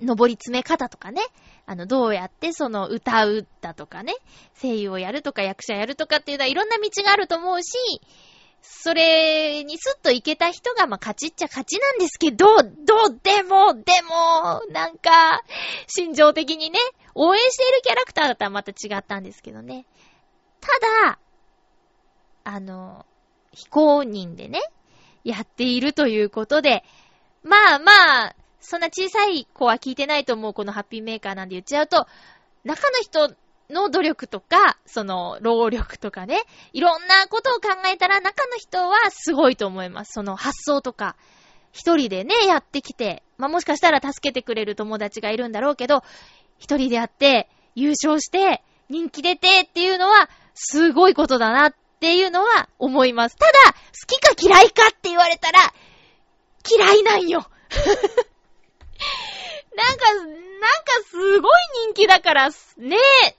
登り詰め方とかね。あの、どうやってその歌うだとかね、声優をやるとか役者やるとかっていうのはいろんな道があると思うし、それにスッといけた人が、まあ、勝ちっちゃ勝ちなんですけど、どうでも、でも、なんか、心情的にね、応援しているキャラクターだったらまた違ったんですけどね。ただ、あの、非公認でね、やっているということで、まあまあ、そんな小さい子は聞いてないと思うこのハッピーメーカーなんで言っちゃうと、中の人の努力とか、その、労力とかね、いろんなことを考えたら中の人はすごいと思います。その発想とか、一人でね、やってきて、まあ、もしかしたら助けてくれる友達がいるんだろうけど、一人でやって、優勝して、人気出てっていうのは、すごいことだなっていうのは思います。ただ、好きか嫌いかって言われたら、嫌いなんよ。なんか、なんかすごい人気だから、ね。え、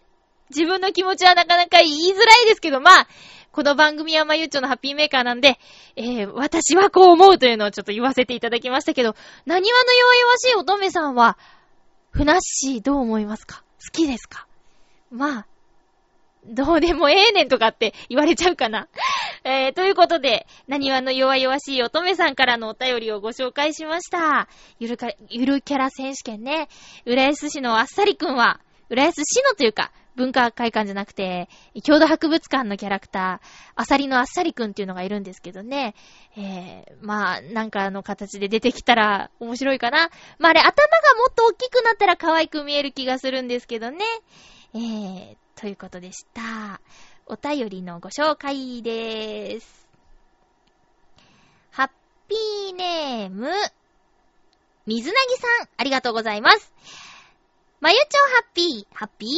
自分の気持ちはなかなか言いづらいですけど、まあ、この番組はまゆっちょのハッピーメーカーなんで、えー、私はこう思うというのをちょっと言わせていただきましたけど、何話の弱々しい乙女さんは、ふなっしーどう思いますか？好きですか？まあ、どうでもええねんとかって言われちゃうかな。えー、ということで、何話の弱々しい乙女さんからのお便りをご紹介しました。ゆるか、ゆるキャラ選手権ね。浦安市のあっさりくんは、浦安市のというか、文化会館じゃなくて、郷土博物館のキャラクター、アサリのあっさりくんっていうのがいるんですけどね。えー、まあ、なんかの形で出てきたら面白いかな。まあ、あれ、頭がもっと大きくなったら可愛く見える気がするんですけどね。えー、ということでした。お便りのご紹介でーす。ハッピーネーム、水なぎさん、ありがとうございます。まゆちょハッピー、ハッピー？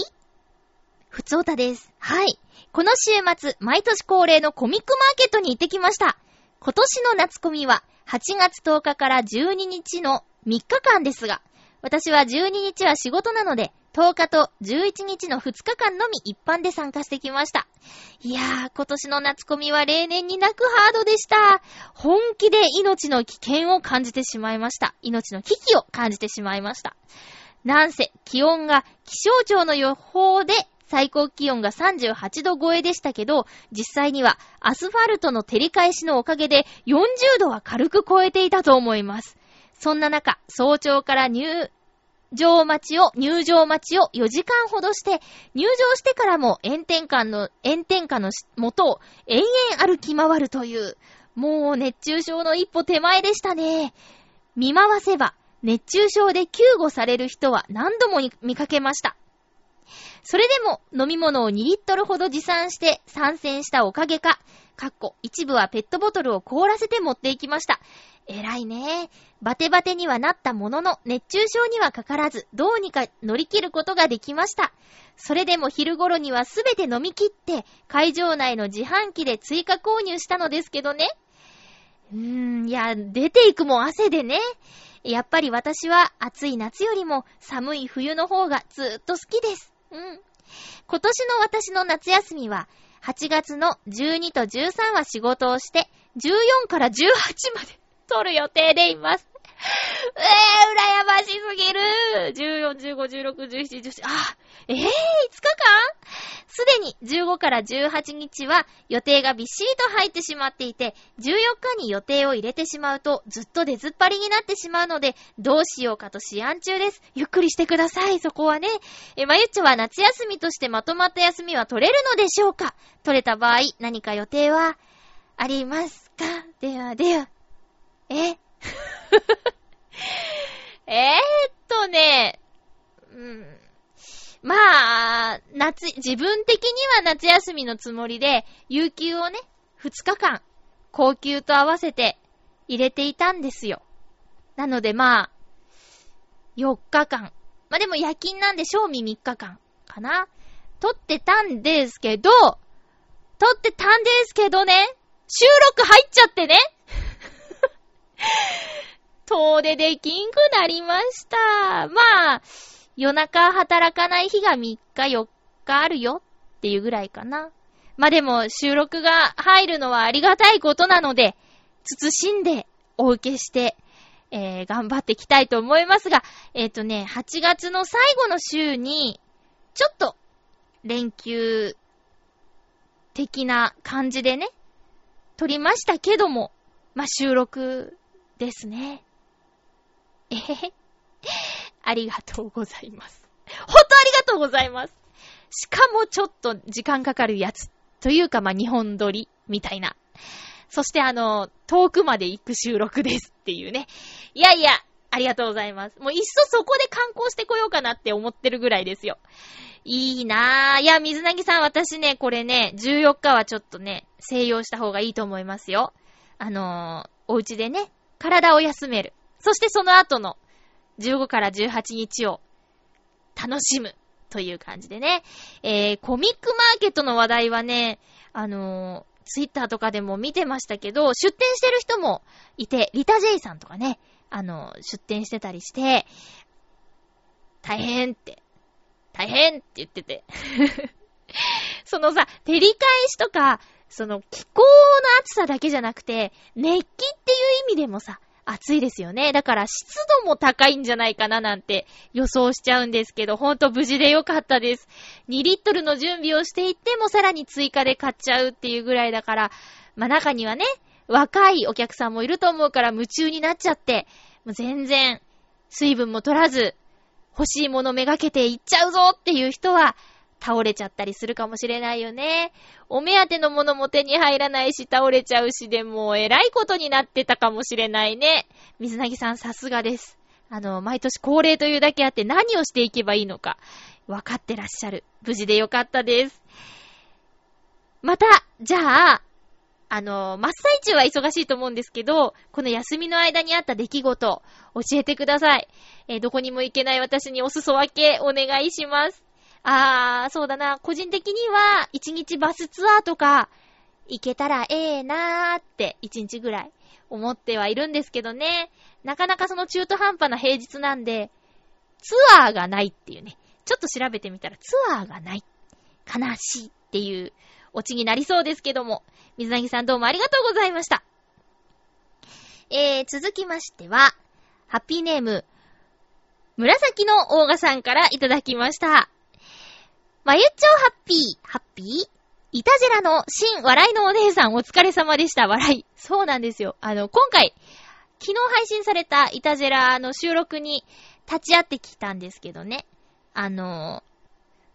ふつおたです。はい。この週末、毎年恒例のコミックマーケットに行ってきました。今年の夏コミは、8月10日から12日の3日間ですが、私は12日は仕事なので、10日と11日の2日間のみ一般で参加してきました。いやー、今年の夏コミは例年になくハードでした。本気で命の危険を感じてしまいました。命の危機を感じてしまいました。なんせ、気温が気象庁の予報で最高気温が38度超えでしたけど、実際にはアスファルトの照り返しのおかげで40度は軽く超えていたと思います。そんな中、早朝から入場待ちを、入場待ちを4時間ほどして、入場してからも炎天下の、炎天下の元を延々歩き回るという、もう熱中症の一歩手前でしたね。見回せば、熱中症で救護される人は何度も見かけました。それでも飲み物を2リットルほど持参して参戦したおかげか、かっこ一部はペットボトルを凍らせて持っていきました。偉いね。バテバテにはなったものの、熱中症にはかからず、どうにか乗り切ることができました。それでも昼頃にはすべて飲み切って、会場内の自販機で追加購入したのですけどね。うーん、いや、出ていくも汗でね。やっぱり私は暑い夏よりも寒い冬の方がずーっと好きです。うん。今年の私の夏休みは、8月の12と13は仕事をして、14から18まで撮る予定でいます。えー、羨ましすぎる !14、15、16、17、17、あ、えー、5日間？すでに15から18日は予定がびっしりと入ってしまっていて、14日に予定を入れてしまうとずっと出ずっぱりになってしまうので、どうしようかと思案中です。ゆっくりしてください、そこはね。え、まゆっちょは夏休みとしてまとまった休みは取れるのでしょうか？取れた場合、何か予定はありますか？ではでは。え？えーっとね、うん。まあ、夏、自分的には夏休みのつもりで、有給をね、2日間、高級と合わせて入れていたんですよ。なのでまあ、4日間。まあでも夜勤なんで賞味3日間かな。撮ってたんですけど、撮ってたんですけどね、収録入っちゃってね。遠出できんくなりました。まあ、夜中働かない日が3日4日あるよっていうぐらいかな。まあでも収録が入るのはありがたいことなので、慎んでお受けして、えー、頑張っていきたいと思いますが、えっ、ー、とね、8月の最後の週に、ちょっと、連休的な感じでね、撮りましたけども、まあ、収録ですね。えへへ。ありがとうございます。ほんとありがとうございます。しかもちょっと時間かかるやつ。というか、ま日本撮りみたいな。そしてあの、遠くまで行く収録ですっていうね。いやいや、ありがとうございます。もういっそそこで観光してこようかなって思ってるぐらいですよ。いいなぁ。いや、水なぎさん、私ね、これね、14日はちょっとね、静養した方がいいと思いますよ。あのー、お家でね、体を休める。そしてその後の15から18日を楽しむという感じでね。えー、コミックマーケットの話題はね、あのー、ツイッターとかでも見てましたけど、出店してる人もいて、リタ・ジェイさんとかね、あのー、出店してたりして、大変って、大変って言ってて。そのさ、照り返しとか、その気候の暑さだけじゃなくて、熱気っていう意味でもさ、暑いですよね。だから湿度も高いんじゃないかななんて予想しちゃうんですけど、ほんと無事でよかったです。2リットルの準備をしていってもさらに追加で買っちゃうっていうぐらいだから、まあ中にはね、若いお客さんもいると思うから夢中になっちゃって、もう全然水分も取らず、欲しいものめがけていっちゃうぞっていう人は、倒れちゃったりするかもしれないよね。お目当てのものも手に入らないし、倒れちゃうしでもう偉いことになってたかもしれないね。水なぎさんさすがです。あの、毎年恒例というだけあって何をしていけばいいのか、分かってらっしゃる。無事でよかったです。また、じゃあ、あの、真っ最中は忙しいと思うんですけど、この休みの間にあった出来事、教えてください。えー、どこにも行けない私にお裾分けお願いします。あー、そうだな。個人的には、一日バスツアーとか、行けたらええなーって、一日ぐらい思ってはいるんですけどね。なかなかその中途半端な平日なんで、ツアーがないっていうね。ちょっと調べてみたらツアーがない。悲しいっていうオチになりそうですけども。水なぎさんどうもありがとうございました。えー、続きましては、ハッピーネーム、紫のオーガさんからいただきました。まゆっちょハッピー、ハッピー？いたじらの新笑いのお姉さんお疲れ様でした。笑い。そうなんですよ。あの、今回、昨日配信されたいたじらの収録に立ち会ってきたんですけどね。あの、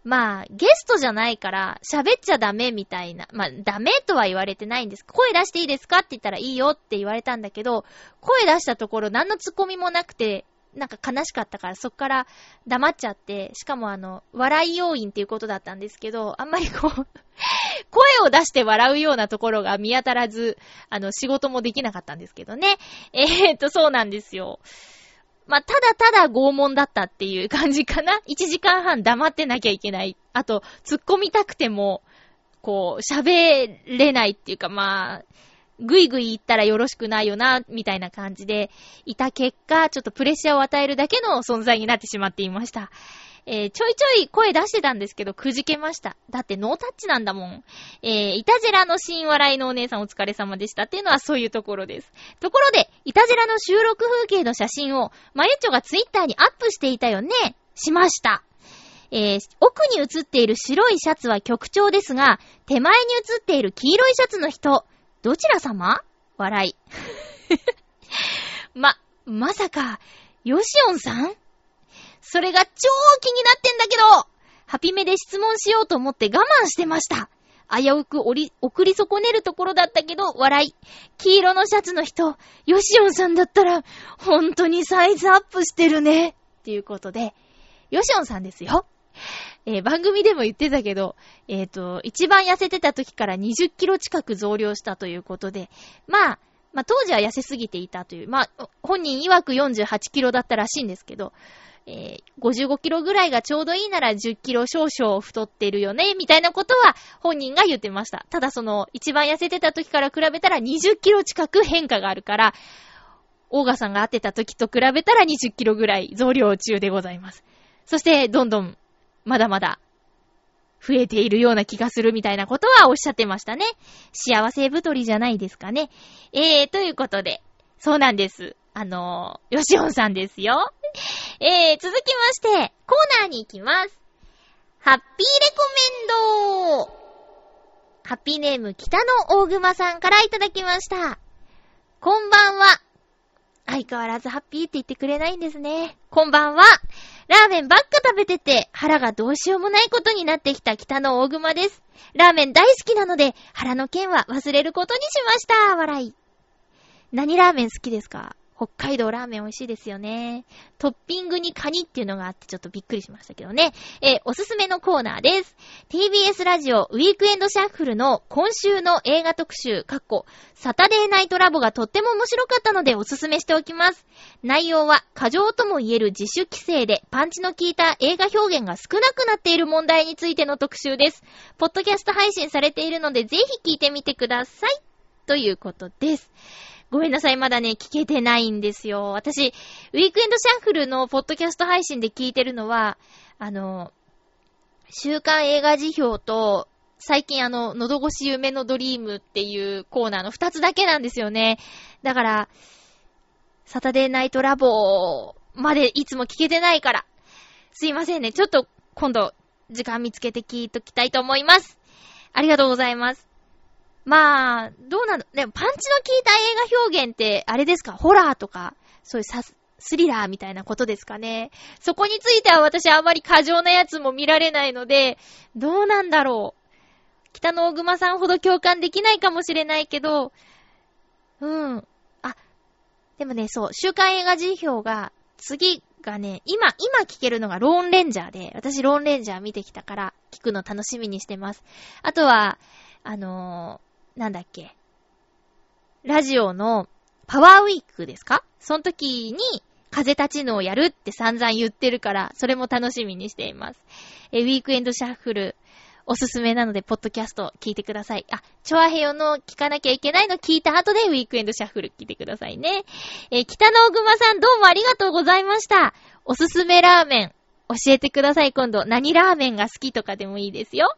まあ、ゲストじゃないから喋っちゃダメみたいな。まあ、ダメとは言われてないんです。声出していいですかって言ったらいいよって言われたんだけど、声出したところ何のツッコミもなくて、なんか悲しかったからそっから黙っちゃって、しかもあの、笑い要因っていうことだったんですけど、あんまりこう 声を出して笑うようなところが見当たらず、あの、仕事もできなかったんですけどね。えー、っと、そうなんですよ。まあ、ただただ拷問だったっていう感じかな。1時間半黙ってなきゃいけない。あと、突っ込みたくても、こう、喋れないっていうか、まあ、ぐいぐい言ったらよろしくないよな、みたいな感じでいた結果、ちょっとプレッシャーを与えるだけの存在になってしまっていました。えー、ちょいちょい声出してたんですけど、くじけました。だってノータッチなんだもん。えー、いたじらの新笑いのお姉さんお疲れ様でしたっていうのはそういうところです。ところで、いたじらの収録風景の写真を、まゆちょがツイッターにアップしていたよねしました。えー、奥に映っている白いシャツは局長ですが、手前に映っている黄色いシャツの人、どちら様？笑い。ま、まさか、ヨシオンさん？それが超気になってんだけどハピメで質問しようと思って我慢してました。危うくおり、送り損ねるところだったけど、笑い。黄色のシャツの人、ヨシオンさんだったら、本当にサイズアップしてるね。っていうことで、ヨシオンさんですよ。えー、番組でも言ってたけど、えっ、ー、と、一番痩せてた時から20キロ近く増量したということで、まあ、まあ当時は痩せすぎていたという、まあ、本人曰く48キロだったらしいんですけど、えー、55キロぐらいがちょうどいいなら10キロ少々太ってるよね、みたいなことは本人が言ってました。ただその、一番痩せてた時から比べたら20キロ近く変化があるから、オーガさんが会ってた時と比べたら20キロぐらい増量中でございます。そして、どんどん、まだまだ、増えているような気がするみたいなことはおっしゃってましたね。幸せ太りじゃないですかね。えー、ということで、そうなんです。あのー、ヨシオンさんですよ。えー、続きまして、コーナーに行きます。ハッピーレコメンドハッピーネーム北の大熊さんからいただきました。こんばんは。相変わらずハッピーって言ってくれないんですね。こんばんは。ラーメンばっか食べてて、腹がどうしようもないことになってきた北の大熊です。ラーメン大好きなので、腹の剣は忘れることにしました。笑い。何ラーメン好きですか？北海道ラーメン美味しいですよね。トッピングにカニっていうのがあってちょっとびっくりしましたけどね。えー、おすすめのコーナーです。TBS ラジオウィークエンドシャッフルの今週の映画特集、かっこ、サタデーナイトラボがとっても面白かったのでおすすめしておきます。内容は過剰とも言える自主規制でパンチの効いた映画表現が少なくなっている問題についての特集です。ポッドキャスト配信されているのでぜひ聞いてみてください。ということです。ごめんなさい、まだね、聞けてないんですよ。私、ウィークエンドシャッフルのポッドキャスト配信で聞いてるのは、あの、週刊映画辞表と、最近あの、喉越し夢のドリームっていうコーナーの二つだけなんですよね。だから、サタデーナイトラボまでいつも聞けてないから、すいませんね。ちょっと今度、時間見つけて聞いときたいと思います。ありがとうございます。まあ、どうなの、でもパンチの効いた映画表現って、あれですか？ホラーとか、そういうサス、スリラーみたいなことですかね？そこについては私あまり過剰なやつも見られないので、どうなんだろう？北の大熊さんほど共感できないかもしれないけど、うん。あ、でもね、そう、週刊映画辞表が、次がね、今、今聞けるのがローンレンジャーで、私ローンレンジャー見てきたから、聞くの楽しみにしてます。あとは、あのーなんだっけ、ラジオのパワーウィークですか？その時に風立ちぬをやるって散々言ってるから、それも楽しみにしています。え、ウィークエンドシャッフル、おすすめなので、ポッドキャスト聞いてください。あ、チョアヘヨの聞かなきゃいけないの聞いた後でウィークエンドシャッフル聞いてくださいね。え北野ぐまさんどうもありがとうございました。おすすめラーメン、教えてください、今度。何ラーメンが好きとかでもいいですよ。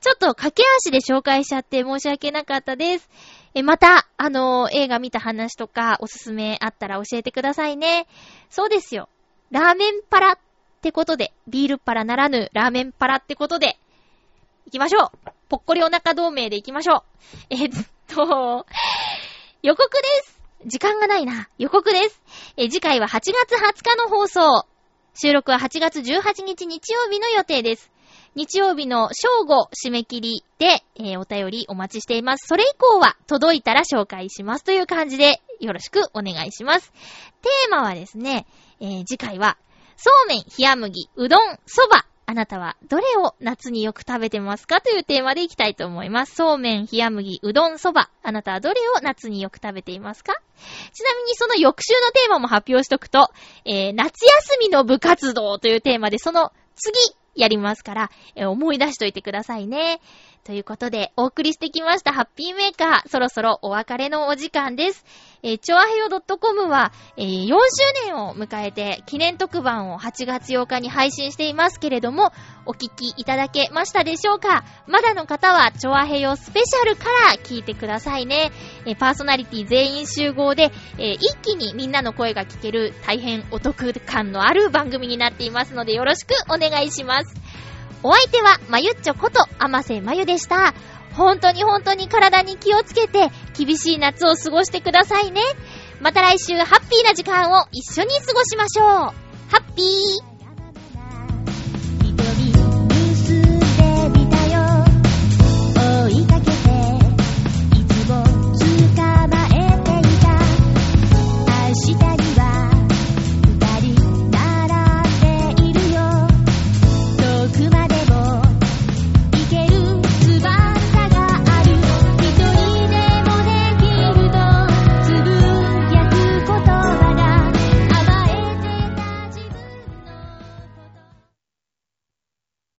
ちょっと駆け足で紹介しちゃって申し訳なかったです。え、また、あのー、映画見た話とか、おすすめあったら教えてくださいね。そうですよ。ラーメンパラってことで、ビールパラならぬラーメンパラってことで、行きましょう。ぽっこりお腹同盟で行きましょう。え、っと、予告です。時間がないな。予告です。え、次回は8月20日の放送。収録は8月18日日曜日の予定です。日曜日の正午締め切りで、えー、お便りお待ちしています。それ以降は届いたら紹介しますという感じでよろしくお願いします。テーマはですね、えー、次回は、そうめん、冷麦、うどん、そば、あなたはどれを夏によく食べてますかというテーマでいきたいと思います。そうめん、冷麦、うどん、そば。あなたはどれを夏によく食べていますか？ちなみにその翌週のテーマも発表しとくと、えー、夏休みの部活動というテーマでその次やりますから、えー、思い出しといてくださいね。ということで、お送りしてきましたハッピーメーカー、そろそろお別れのお時間です。えー、ちょあへよ .com は、えー、4周年を迎えて、記念特番を8月8日に配信していますけれども、お聞きいただけましたでしょうか？まだの方は、ちょあへよスペシャルから聞いてくださいね。えー、パーソナリティ全員集合で、えー、一気にみんなの声が聞ける大変お得感のある番組になっていますので、よろしくお願いします。お相手は、まゆっちょこと、あませまゆでした。本当に本当に体に気をつけて、厳しい夏を過ごしてくださいね。また来週、ハッピーな時間を一緒に過ごしましょう。ハッピー